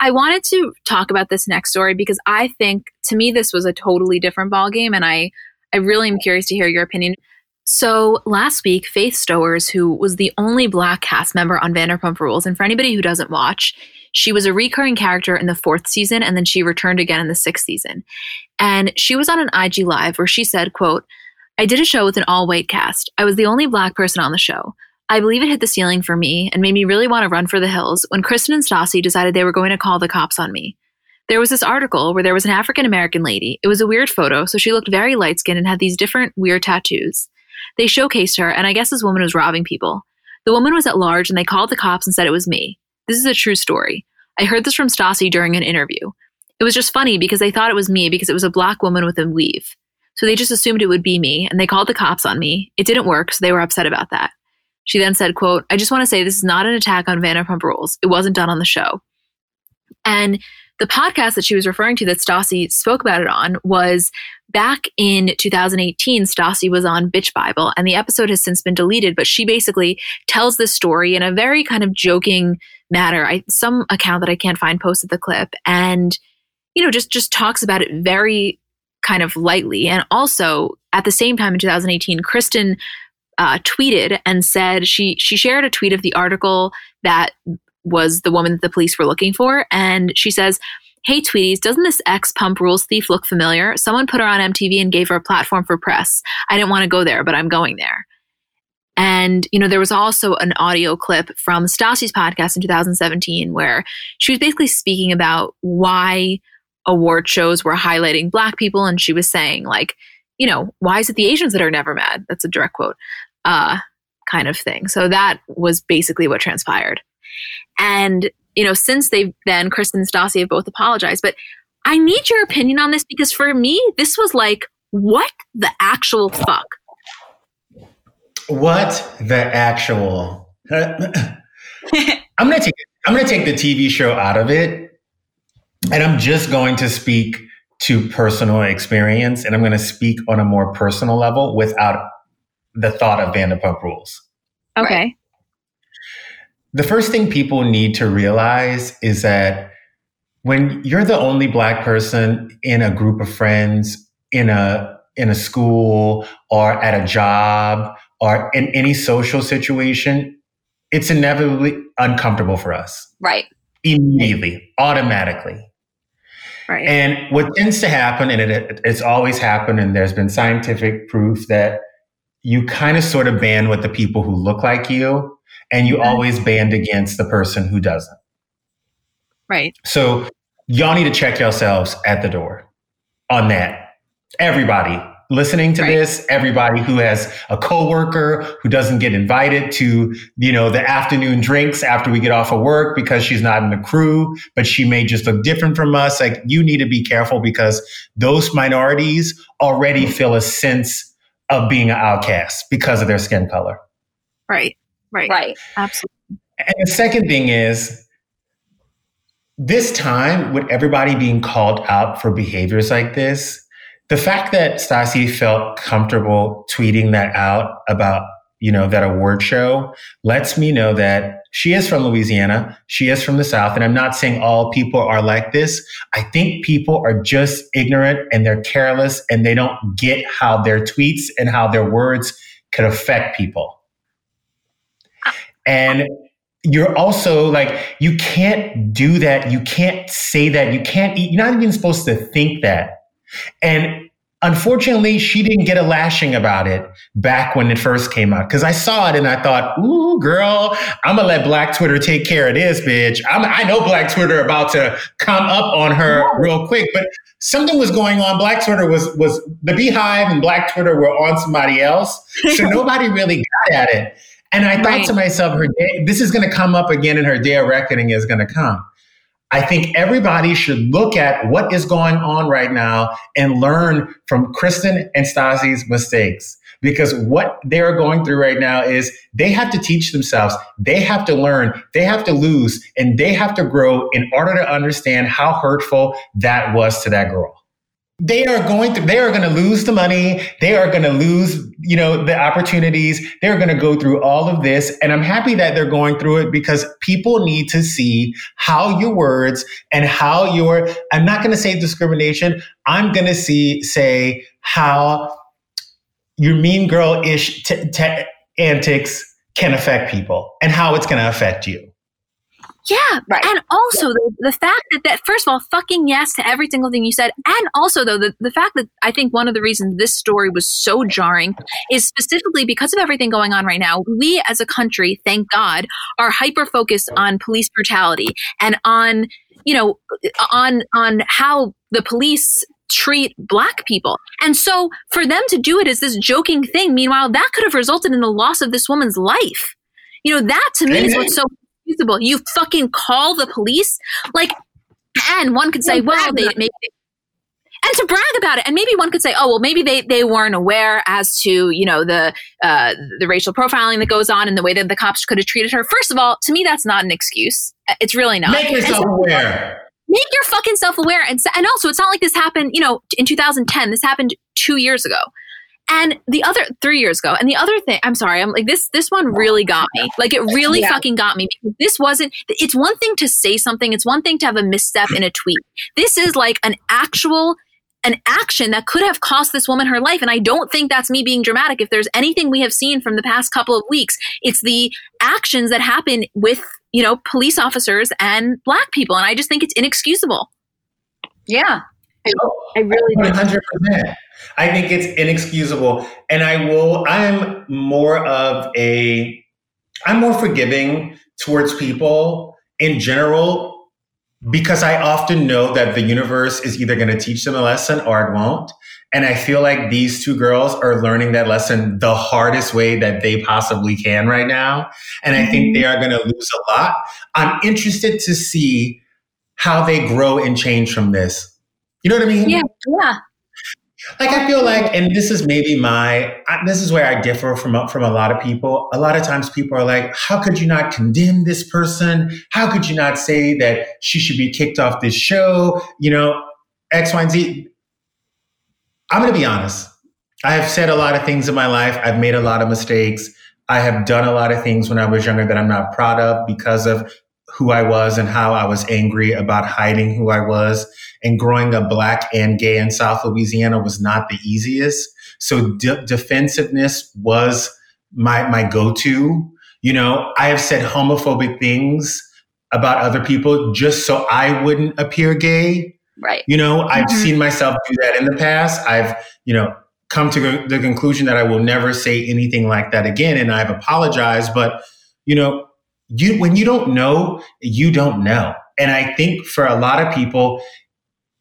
I wanted to talk about this next story because I think to me this was a totally different ballgame, and I I really am curious to hear your opinion. So last week, Faith Stowers, who was the only black cast member on Vanderpump Rules, and for anybody who doesn't watch, she was a recurring character in the fourth season, and then she returned again in the sixth season. And she was on an IG live where she said, quote, I did a show with an all white cast. I was the only black person on the show. I believe it hit the ceiling for me and made me really want to run for the hills when Kristen and Stassi decided they were going to call the cops on me. There was this article where there was an African American lady. It was a weird photo, so she looked very light skinned and had these different weird tattoos. They showcased her, and I guess this woman was robbing people. The woman was at large, and they called the cops and said it was me. This is a true story. I heard this from Stassi during an interview. It was just funny because they thought it was me because it was a black woman with a weave. So they just assumed it would be me and they called the cops on me. It didn't work, so they were upset about that. She then said, quote, I just want to say this is not an attack on Vanderpump Rules. It wasn't done on the show. And the podcast that she was referring to that Stassi spoke about it on was back in 2018. Stassi was on Bitch Bible, and the episode has since been deleted, but she basically tells this story in a very kind of joking matter. I some account that I can't find posted the clip and you know just just talks about it very kind of lightly and also at the same time in 2018 Kristen uh, tweeted and said she she shared a tweet of the article that was the woman that the police were looking for and she says Hey, Tweeties, doesn't this ex pump rules thief look familiar? Someone put her on MTV and gave her a platform for press. I didn't want to go there, but I'm going there. And, you know, there was also an audio clip from Stassi's podcast in 2017 where she was basically speaking about why award shows were highlighting black people. And she was saying, like, you know, why is it the Asians that are never mad? That's a direct quote, uh, kind of thing. So that was basically what transpired. And, you know, since they've then, Kristen and Stassi have both apologized. But I need your opinion on this because for me, this was like, what the actual fuck? What the actual? [laughs] I'm gonna take I'm gonna take the TV show out of it, and I'm just going to speak to personal experience, and I'm going to speak on a more personal level without the thought of Vanderpump Rules. Okay. Right. The first thing people need to realize is that when you're the only black person in a group of friends, in a in a school or at a job or in any social situation, it's inevitably uncomfortable for us. Right. Immediately, automatically. Right. And what tends to happen, and it, it's always happened, and there's been scientific proof that you kind of sort of band with the people who look like you, and you always band against the person who doesn't. right. So y'all need to check yourselves at the door on that. Everybody listening to Right. this, everybody who has a coworker who doesn't get invited to, you know, the afternoon drinks after we get off of work because she's not in the crew, but she may just look different from us. Like you need to be careful because those minorities already mm. feel a sense of being an outcast because of their skin color. Right. Right. Right. Absolutely. And the second thing is this time with everybody being called out for behaviors like this, the fact that Stassi felt comfortable tweeting that out about, you know, that award show lets me know that she is from Louisiana. She is from the South. And I'm not saying all people are like this. I think people are just ignorant and they're careless and they don't get how their tweets and how their words could affect people. And you're also like, you can't do that. You can't say that. You can't, you're not even supposed to think that. And unfortunately, she didn't get a lashing about it back when it first came out. Cause I saw it and I thought, ooh, girl, I'm gonna let Black Twitter take care of this, bitch. I'm, I know Black Twitter about to come up on her real quick, but something was going on. Black Twitter was, was the BeyHive and Black Twitter were on somebody else. So [laughs] nobody really got at it. And I thought Right. to myself, her day, this is going to come up again and her day of reckoning is going to come. I think everybody should look at what is going on right now and learn from Kristen and Stassi's mistakes. Because what they're going through right now is they have to teach themselves, they have to learn, they have to lose, and they have to grow in order to understand how hurtful that was to that girl they are going to they are going to lose the money. They are going to lose you know the opportunities. They're going to go through all of this. And i'm happy that they're going through it because people need to see how your words and how your i'm not going to say discrimination. I'm going to see say how your mean girl ish t- t- antics can affect people and how it's going to affect you Yeah. Right. And also the, the fact that, that, first of all, fucking yes to every single thing you said. And also, though, the, the fact that I think one of the reasons this story was so jarring is specifically because of everything going on right now. We as a country, thank God, are hyper focused on police brutality and on, you know, on, on how the police treat black people. And so for them to do it as this joking thing, meanwhile, that could have resulted in the loss of this woman's life. You know, that to me is what's so excusable. You fucking call the police, like, and one could say, well, they maybe, and to brag about it, and maybe one could say, oh, well, maybe they they weren't aware as to you know the uh, the racial profiling that goes on and the way that the cops could have treated her. First of all, to me, that's not an excuse. It's really not. make And yourself aware make your fucking self aware and and also it's not like this happened you know in 2010 this happened two years ago and the other three years ago and the other thing i'm sorry i'm like this this one really got me like it really Yeah. fucking got me because this wasn't it's one thing to say something it's one thing to have a misstep in a tweet this is like an actual an action that could have cost this woman her life and i don't think that's me being dramatic if there's anything we have seen from the past couple of weeks it's the actions that happen with you know police officers and black people and i just think it's inexcusable Yeah. i really One hundred percent. I think it's inexcusable, and I will. I'm more of a. I'm more forgiving towards people in general because I often know that the universe is either going to teach them a lesson or it won't. And I feel like these two girls are learning that lesson the hardest way that they possibly can right now. And I think they mm-hmm. are going to lose a lot. I'm interested to see how they grow and change from this. You know what I mean? Yeah. Yeah. Like I feel like, and this is maybe my, this is where I differ from from a lot of people. A lot of times, people are like, "How could you not condemn this person? How could you not say that she should be kicked off this show?" You know, X, Y, and Z. I'm going to be honest. I have said a lot of things in my life. I've made a lot of mistakes. I have done a lot of things when I was younger that I'm not proud of because of who I was and how I was angry about hiding who I was. And growing up black and gay in South Louisiana was not the easiest. So de- defensiveness was my, my go-to. You know, I have said homophobic things about other people just so I wouldn't appear gay. Right. You know, I've mm-hmm. seen myself do that in the past. I've, you know, come to the conclusion that I will never say anything like that again. And I've apologized. But, you know, you, when you don't know, you don't know. And I think for a lot of people,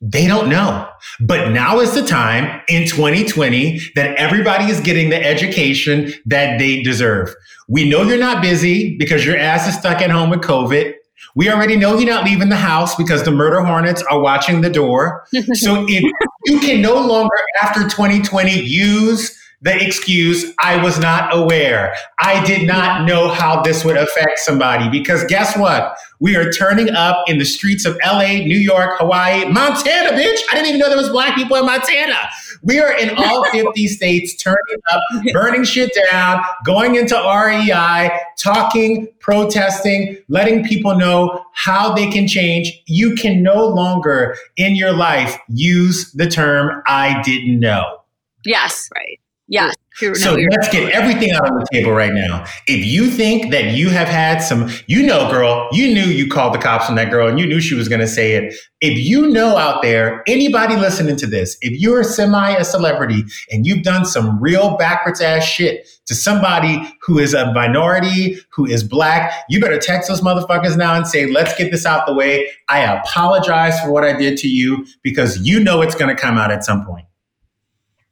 they don't know. But now is the time in 2020 that everybody is getting the education that they deserve. We know you're not busy because your ass is stuck at home with COVID. We already know you're not leaving the house because the murder hornets are watching the door. [laughs] so if you can no longer, after 2020, use the excuse, I was not aware. I did not know how this would affect somebody. Because guess what? We are turning up in the streets of LA, New York, Hawaii, Montana, bitch. I didn't even know there was black people in Montana. We are in all [laughs] 50 states turning up, burning shit down, going into REI, talking, protesting, letting people know how they can change. You can no longer in your life use the term I didn't know. Yes. Right. Yeah. So let's get everything out on the table right now. If you think that you have had some, you know, girl, you knew you called the cops on that girl and you knew she was going to say it. If you know out there, anybody listening to this, if you're semi a celebrity and you've done some real backwards ass shit to somebody who is a minority, who is black, you better text those motherfuckers now and say, let's get this out the way. I apologize for what I did to you because you know it's going to come out at some point.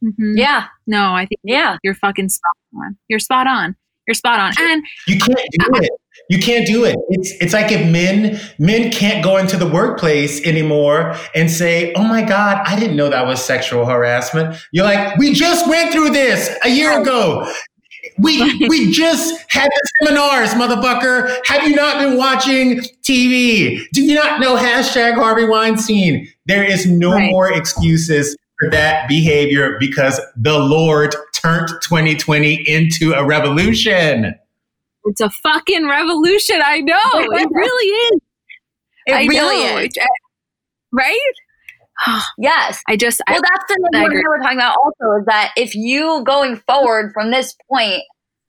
Mm-hmm. Yeah. No, I think yeah, you're fucking spot on. You're spot on. You're spot on. And you can't do it. You can't do it. It's it's like if men men can't go into the workplace anymore and say, "Oh my god, I didn't know that was sexual harassment." You're like, "We just went through this a year ago. We [laughs] we just had the seminars, motherfucker. Have you not been watching TV? Do you not know hashtag Harvey Weinstein? There is no right. more excuses for that behavior because the Lord turned 2020 into a revolution. It's a fucking revolution. I know. [laughs] It really is. It I really know. is. Uh, right? [sighs] yes. I just Well, I, that's the thing we were talking about also is that if you going forward from this point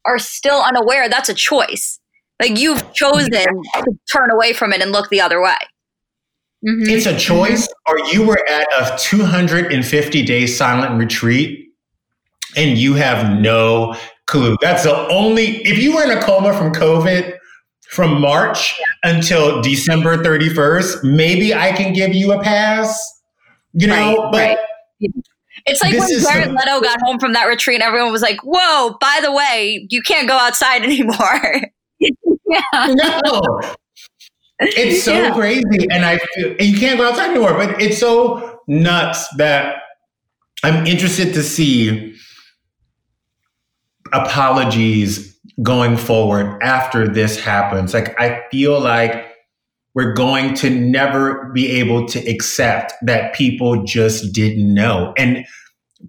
are still unaware, that's a choice. Like you've chosen to turn away from it and look the other way. Mm-hmm. It's a choice, or you were at a 250 day silent retreat and you have no clue. That's the only, if you were in a coma from COVID from March until December 31st, maybe I can give you a pass, you know, right, but. Right. It's like when Jared Leto got home from that retreat, everyone was like, "Whoa! By the way, you can't go outside [laughs] anymore." [laughs] yeah. No, it's so yeah. crazy, and I feel and you can't go outside anymore. But it's so nuts that I'm interested to see apologies going forward after this happens. Like I feel like we're going to never be able to accept that people just didn't know. And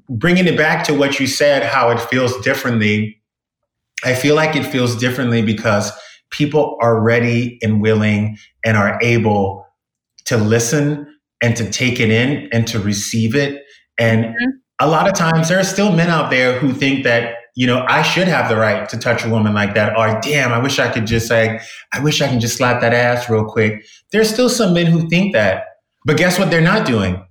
bringing it back to what you said, how it feels differently. I feel like it feels differently because people are ready and willing and are able to listen and to take it in and to receive it. And mm-hmm. a lot of times there are still men out there who think that, you know, I should have the right to touch a woman like that. Or damn, I wish I could just like, I wish I can just slap that ass real quick. There's still some men who think that. But guess what they're not doing?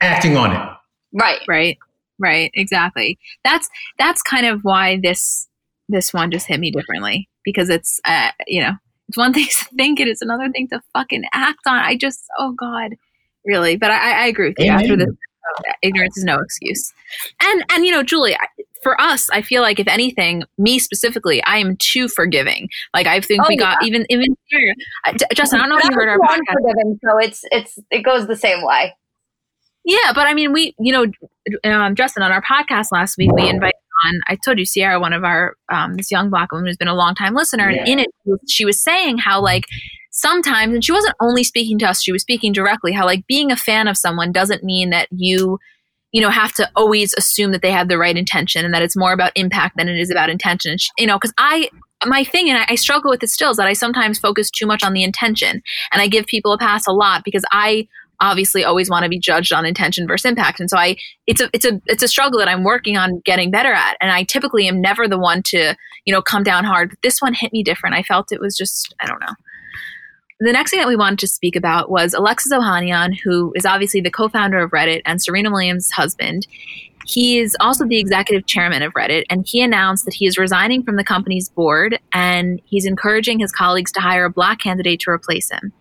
Acting on it. Right. Right. Right. Exactly. That's that's kind of why this this one just hit me differently because it's uh, you know it's one [laughs] thing to think it, it's another thing to fucking act on. I just oh god, really. But I, I agree with you. Amen. After this, ignorance is no excuse. And and you know, Julie, for us, I feel like if anything, me specifically, I am too forgiving. Like I think oh, we got even even here. Uh, Justin, I don't know if you heard our podcast. Forgiving, so it's it's it goes the same way. Yeah, but I mean, we you know, um, Justin on our podcast last week, we invited on, I told you, Sierra, one of our, um, this young black woman who's been a long time listener, yeah. and in it, she was saying how, like, sometimes, and she wasn't only speaking to us, she was speaking directly, how, like, being a fan of someone doesn't mean that you you know, have to always assume that they have the right intention and that it's more about impact than it is about intention. You know, because I, my thing, and I, I struggle with it still, is that I sometimes focus too much on the intention and I give people a pass a lot because I obviously always want to be judged on intention versus impact. And so I, it's a, it's a, it's a struggle that I'm working on getting better at. And I typically am never the one to, you know, come down hard. But this one hit me different. I felt it was just, I don't know the next thing that we wanted to speak about was Alexis Ohanian, who is obviously the co founder of Reddit and Serena Williams' husband. He is also the executive chairman of Reddit, and he announced that he is resigning from the company's board and he's encouraging his colleagues to hire a black candidate to replace him.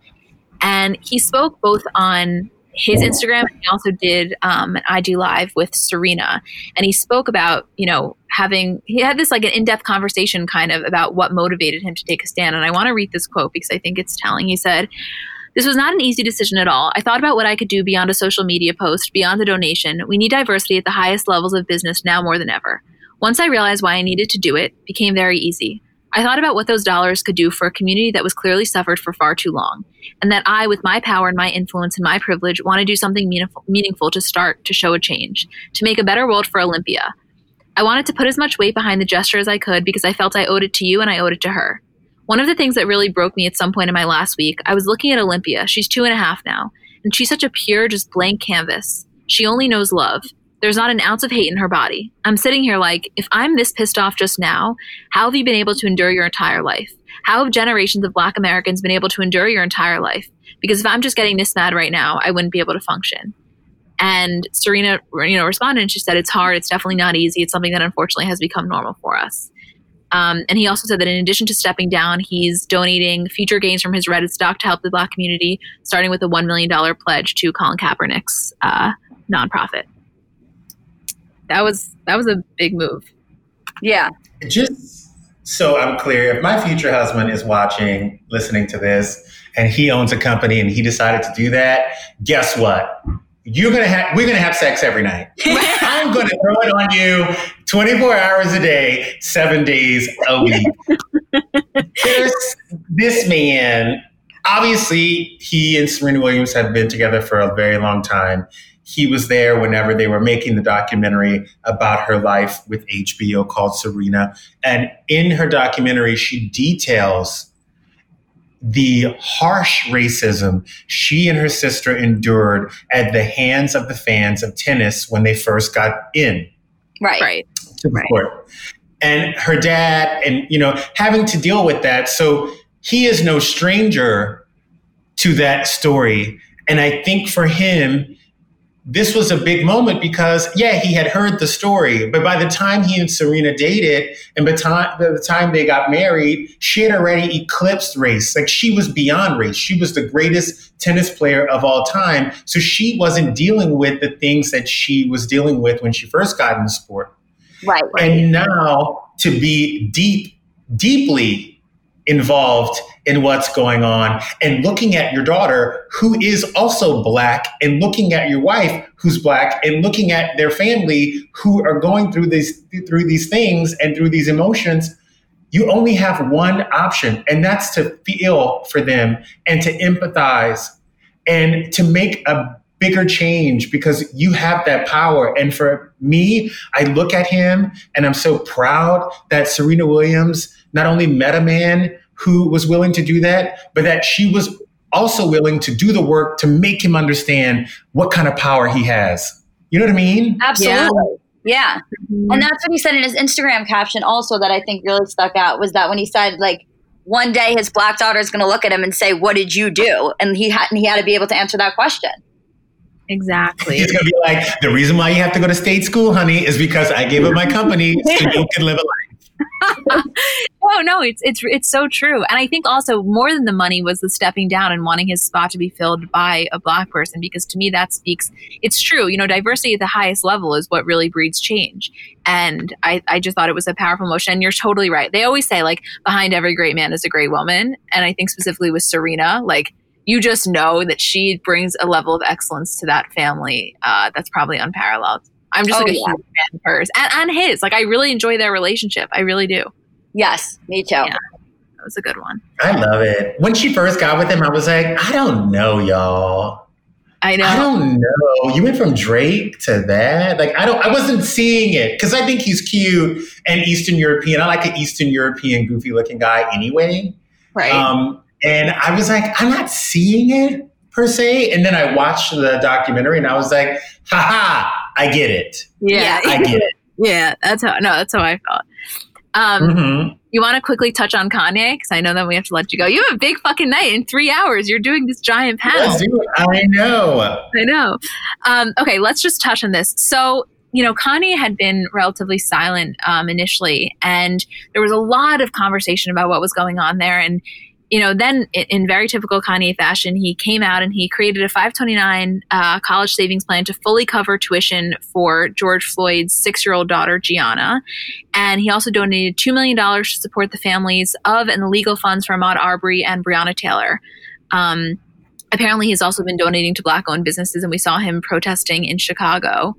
And he spoke both on his Instagram. and He also did um, an IG live with Serena, and he spoke about you know having he had this like an in depth conversation kind of about what motivated him to take a stand. And I want to read this quote because I think it's telling. He said. This was not an easy decision at all. I thought about what I could do beyond a social media post, beyond a donation. We need diversity at the highest levels of business now more than ever. Once I realized why I needed to do it, it became very easy. I thought about what those dollars could do for a community that was clearly suffered for far too long, and that I, with my power and my influence and my privilege, want to do something meaningful, to start to show a change, to make a better world for Olympia. I wanted to put as much weight behind the gesture as I could because I felt I owed it to you and I owed it to her. One of the things that really broke me at some point in my last week, I was looking at Olympia. She's two and a half now, and she's such a pure, just blank canvas. She only knows love. There's not an ounce of hate in her body. I'm sitting here like, if I'm this pissed off just now, how have you been able to endure your entire life? How have generations of black Americans been able to endure your entire life? Because if I'm just getting this mad right now, I wouldn't be able to function. And Serena, you know, responded and she said, it's hard. It's definitely not easy. It's something that unfortunately has become normal for us. Um, and he also said that in addition to stepping down, he's donating future gains from his Reddit stock to help the Black community, starting with a $1 million pledge to Colin Kaepernick's uh, nonprofit that was that was a big move. Yeah. Just so I'm clear, if my future husband is watching, listening to this, and he owns a company and he decided to do that, guess what? You're gonna have we're gonna have sex every night. [laughs] I'm gonna throw it on you 24 hours a day, seven days a week. this, this man, obviously, he and Serena Williams have been together for a very long time he was there whenever they were making the documentary about her life with HBO called Serena. And in her documentary, she details the harsh racism she and her sister endured at the hands of the fans of tennis when they first got in. Right. Right. To the right. court. And her dad, and you know, having to deal with that. So he is no stranger to that story. And I think for him, this was a big moment because yeah he had heard the story but by the time he and serena dated and by, time, by the time they got married she had already eclipsed race. Like she was beyond race. She was the greatest tennis player of all time. So she wasn't dealing with the things that she was dealing with when she first got in the sport. Right, right. and now to be deep deeply involved in what's going on and looking at your daughter who is also black and looking at your wife who's black and looking at their family who are going through these through these things and through these emotions you only have one option and that's to feel for them and to empathize and to make a bigger change because you have that power. And for me, I look at him and I'm so proud that Serena Williams not only met a man who was willing to do that, but that she was also willing to do the work to make him understand what kind of power he has. You know what I mean? Absolutely. Yeah. yeah. Mm-hmm. And that's what he said in his Instagram caption also that I think really stuck out was that when he said like one day his black daughter is going to look at him and say, "What did you do?" and he had and he had to be able to answer that question. Exactly. He's gonna be like, the reason why you have to go to state school, honey, is because I gave up my company so [laughs] you can live a life. [laughs] oh no, it's it's it's so true. And I think also more than the money was the stepping down and wanting his spot to be filled by a black person because to me that speaks it's true. You know, diversity at the highest level is what really breeds change. And I, I just thought it was a powerful motion. And you're totally right. They always say like behind every great man is a great woman. And I think specifically with Serena, like you just know that she brings a level of excellence to that family uh, that's probably unparalleled. I'm just oh, like a yeah. huge fan of hers and, and his. Like I really enjoy their relationship. I really do. Yes, me too. Yeah, that was a good one. I love it. When she first got with him, I was like, I don't know, y'all. I know. I don't know. You went from Drake to that. Like I don't. I wasn't seeing it because I think he's cute and Eastern European. I like an Eastern European, goofy looking guy anyway. Right. Um, and I was like, I'm not seeing it per se. And then I watched the documentary and I was like, haha, I get it. Yeah. I get it. [laughs] yeah. That's how. No, that's how I felt. Um, Mm-hmm. You want to quickly touch on Kanye because I know that we have to let you go. You have a big fucking night in three hours. You're doing this giant panel. Let's do it. I know. I know. Um, okay, let's just touch on this. So, you know, Kanye had been relatively silent um, initially, and there was a lot of conversation about what was going on there. And, you know, then in, very typical Kanye fashion, he came out and he created a 529 uh, college savings plan to fully cover tuition for George Floyd's six year old daughter, Gianna. And he also donated $2 million to support the families of and the legal funds for Ahmaud Arbery and Breonna Taylor. Um, apparently he's also been donating to black owned businesses and we saw him protesting in chicago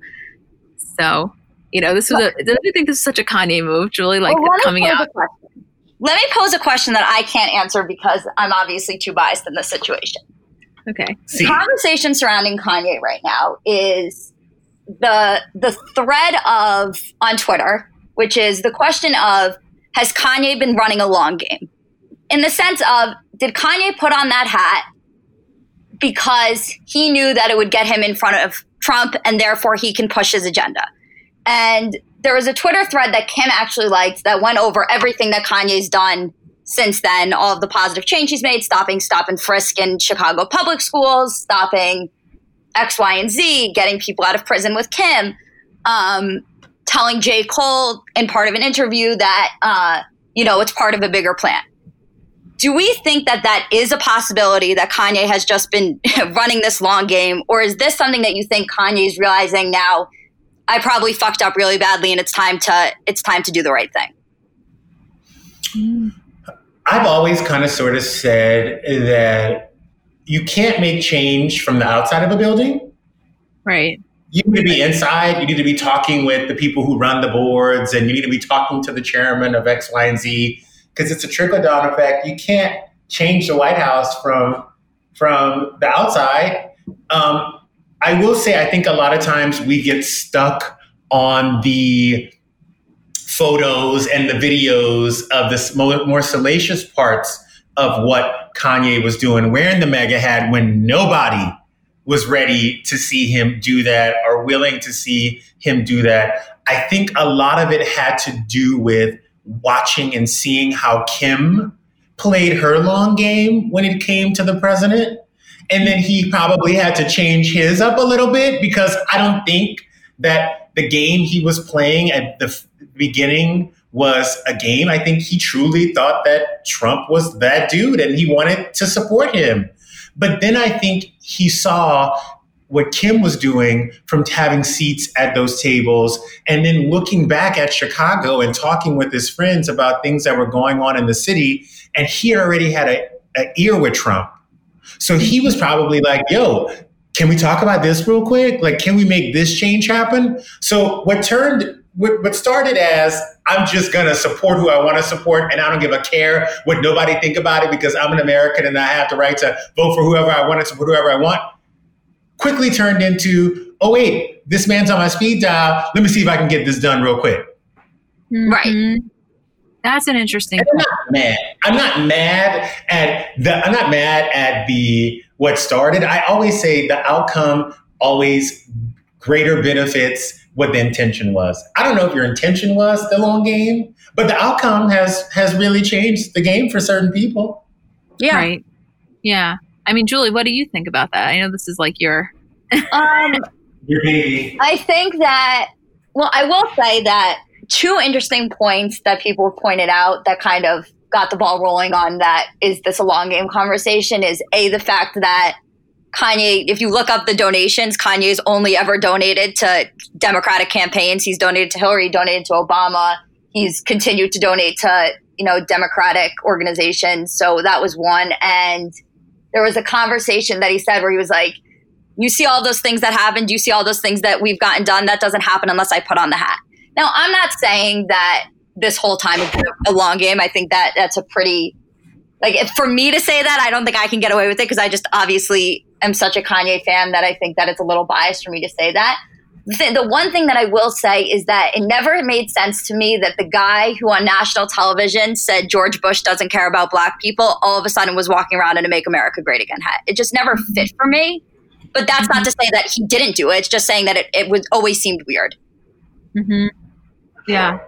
so you know this was a you think this is such a kanye move julie like Well, coming out question. Let me pose a question that I can't answer because I'm obviously too biased in this situation. okay See, conversation surrounding Kanye right now is the the thread of on Twitter, which is the question of has Kanye been running a long game? In the sense of did Kanye put on that hat because he knew that it would get him in front of Trump and therefore he can push his agenda? And there was a Twitter thread that Kim actually liked that went over everything that Kanye's done since then, all of the positive change he's made, stopping stop and frisk in Chicago public schools, stopping X, Y, and Z, getting people out of prison with Kim, um, telling J. Cole in part of an interview that, uh, you know, it's part of a bigger plan. Do we think that that is a possibility that Kanye has just been [laughs] running this long game? Or is this something that you think Kanye is realizing now? I probably fucked up really badly and it's time to it's time to do the right thing. I've always kind of sort of said that you can't make change from the outside of a building. right You need to be inside. You need to be talking with the people who run the boards, and you need to be talking to the chairman of X, Y, and Z because it's a trickle down effect. You can't change the White House from from the outside. Um, I will say, I think a lot of times we get stuck on the photos and the videos of the more, more salacious parts of what Kanye was doing, wearing the MAGA hat when nobody was ready to see him do that or willing to see him do that. I think a lot of it had to do with watching and seeing how Kim played her long game when it came to the president. And then he probably had to change his up a little bit because I don't think that the game he was playing at the f- beginning was a game. I think he truly thought that Trump was that dude and he wanted to support him. But then I think he saw what Kim was doing from having seats at those tables and then looking back at Chicago and talking with his friends about things that were going on in the city. And he already had a, a ear with Trump. So he was probably like, yo, can we talk about this real quick? Like, can we make this change happen? So what turned what, what started as I'm just gonna support who I want to support, and I don't give a care what nobody think about it because I'm an American and I have the right to vote for whoever I want and support whoever I want. Quickly turned into, oh wait, this man's on my speed dial. Let me see if I can get this done real quick. Right. Mhm. That's an interesting And I'm not mad. I'm not mad at the. I'm not mad at the what started. I always say the outcome always greater benefits what the intention was. I don't know if your intention was the long game, but the outcome has has really changed the game for certain people. Yeah. right yeah i mean julie what do you think about that i know this is like your Um, Your baby. I think that, well, I will say that two interesting points that people pointed out that kind of got the ball rolling on that is this a long game conversation is A, the fact that Kanye, if you look up the donations, Kanye's only ever donated to Democratic campaigns. He's donated to Hillary, donated to Obama. He's continued to donate to, you know, Democratic organizations. So that was one. And there was a conversation that he said where he was like, you see all those things that happened. You see all those things that we've gotten done. That doesn't happen unless I put on the hat. Now, I'm not saying that this whole time been a long game. I think that that's a pretty, like, for me to say that, I don't think I can get away with it because I just obviously am such a Kanye fan that I think that it's a little biased for me to say that. The, the one thing that I will say is that it never made sense to me that the guy who on national television said George Bush doesn't care about black people all of a sudden was walking around in a Make America Great Again hat. It just never fit for me. But that's not to say that he didn't do it. It's just saying that it, it was always seemed weird. Mm-hmm. Yeah,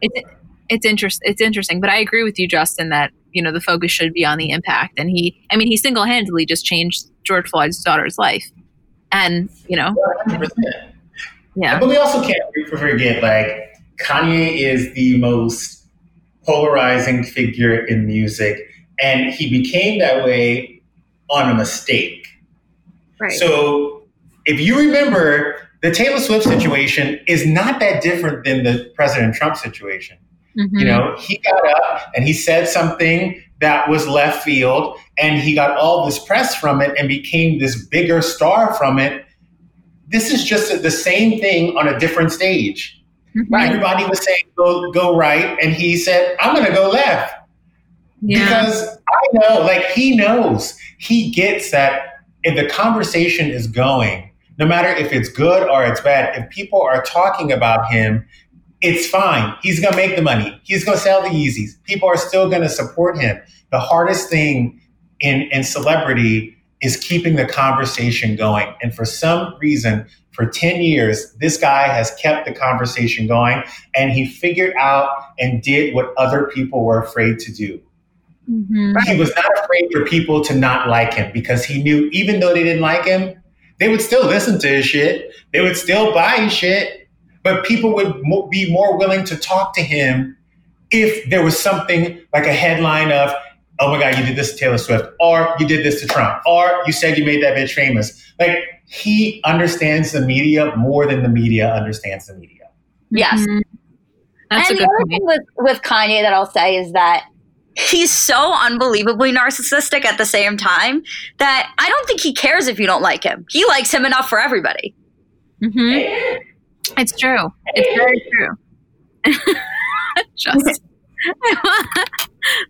it's it's interesting. It's interesting, but I agree with you, Justin, that you know the focus should be on the impact. And he, I mean, he single handedly just changed George Floyd's daughter's life, and you know, 100%. yeah. But we also can't forget, like Kanye is the most polarizing figure in music, and he became that way on a mistake. Right. So if you remember, the Taylor Swift situation is not that different than the President Trump situation. Mm-hmm. You know, he got up and he said something that was left field, and he got all this press from it and became this bigger star from it. This is just the same thing on a different stage. Right. Everybody was saying go go right, and he said, "I'm going to go left." Yeah. Because I know, like he knows, he gets that if the conversation is going, no matter if it's good or it's bad, if people are talking about him, it's fine. He's going to make the money. He's going to sell the Yeezys. People are still going to support him. The hardest thing in, in celebrity is keeping the conversation going. And for some reason, for 10 years, this guy has kept the conversation going and he figured out and did what other people were afraid to do. Mm-hmm. He was not afraid for people to not like him because he knew even though they didn't like him, they would still listen to his shit. They would still buy his shit, but people would mo- be more willing to talk to him if there was something like a headline of, oh my God, you did this to Taylor Swift, or you did this to Trump, or you said you made that bitch famous. Like he understands the media more than the media understands the media. Yes. Mm-hmm. and the other point. thing with, with Kanye that I'll say is that he's so unbelievably narcissistic at the same time that I don't think he cares if you don't like him. He likes him enough for everybody. Mm-hmm. It's true. It's very true. [laughs] Just [laughs]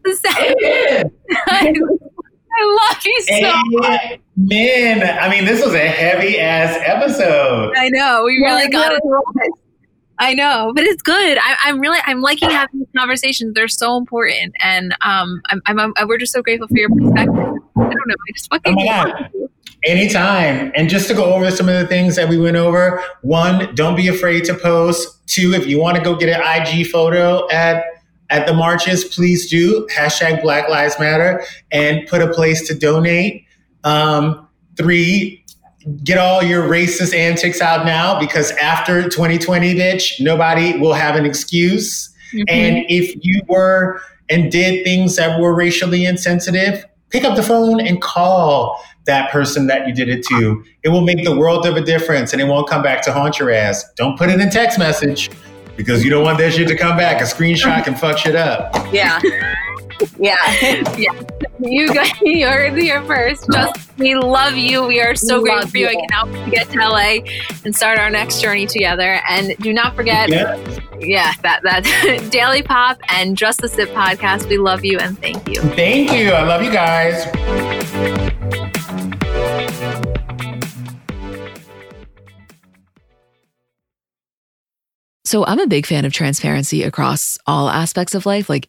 the same. [laughs] I, love you so much. Man, I mean, this was a heavy ass episode. I know. We really got it. I know, but it's good. I, am really, I'm liking having these conversations. They're so important, and um, I'm, I'm, I'm, we're just so grateful for your perspective. I don't know. I just fucking. Oh. Anytime. And just to go over some of the things that we went over. One, don't be afraid to post. Two, if you want to go get an IG photo at at the marches, please do. Hashtag Black Lives Matter and put a place to donate. Um, three, get all your racist antics out now because after 2020, bitch, nobody will have an excuse. Mm-hmm. And if you were and did things that were racially insensitive, pick up the phone and call that person that you did it to. It will make the world of a difference and it won't come back to haunt your ass. Don't put it in text message because you don't want that shit to come back. A screenshot can fuck shit up. Yeah. [laughs] Yeah. [laughs] yeah. You guys, [laughs] you heard here first. Just we love you. We are so we grateful for you. you. I can help you get to LA and start our next journey together. And do not forget, yeah, yeah that that [laughs] Daily Pop and Just the Sip podcast. We love you and thank you. Thank you. I love you guys. So I'm a big fan of transparency across all aspects of life. Like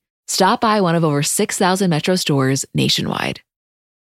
Stop by one of over 6,000 Metro stores nationwide.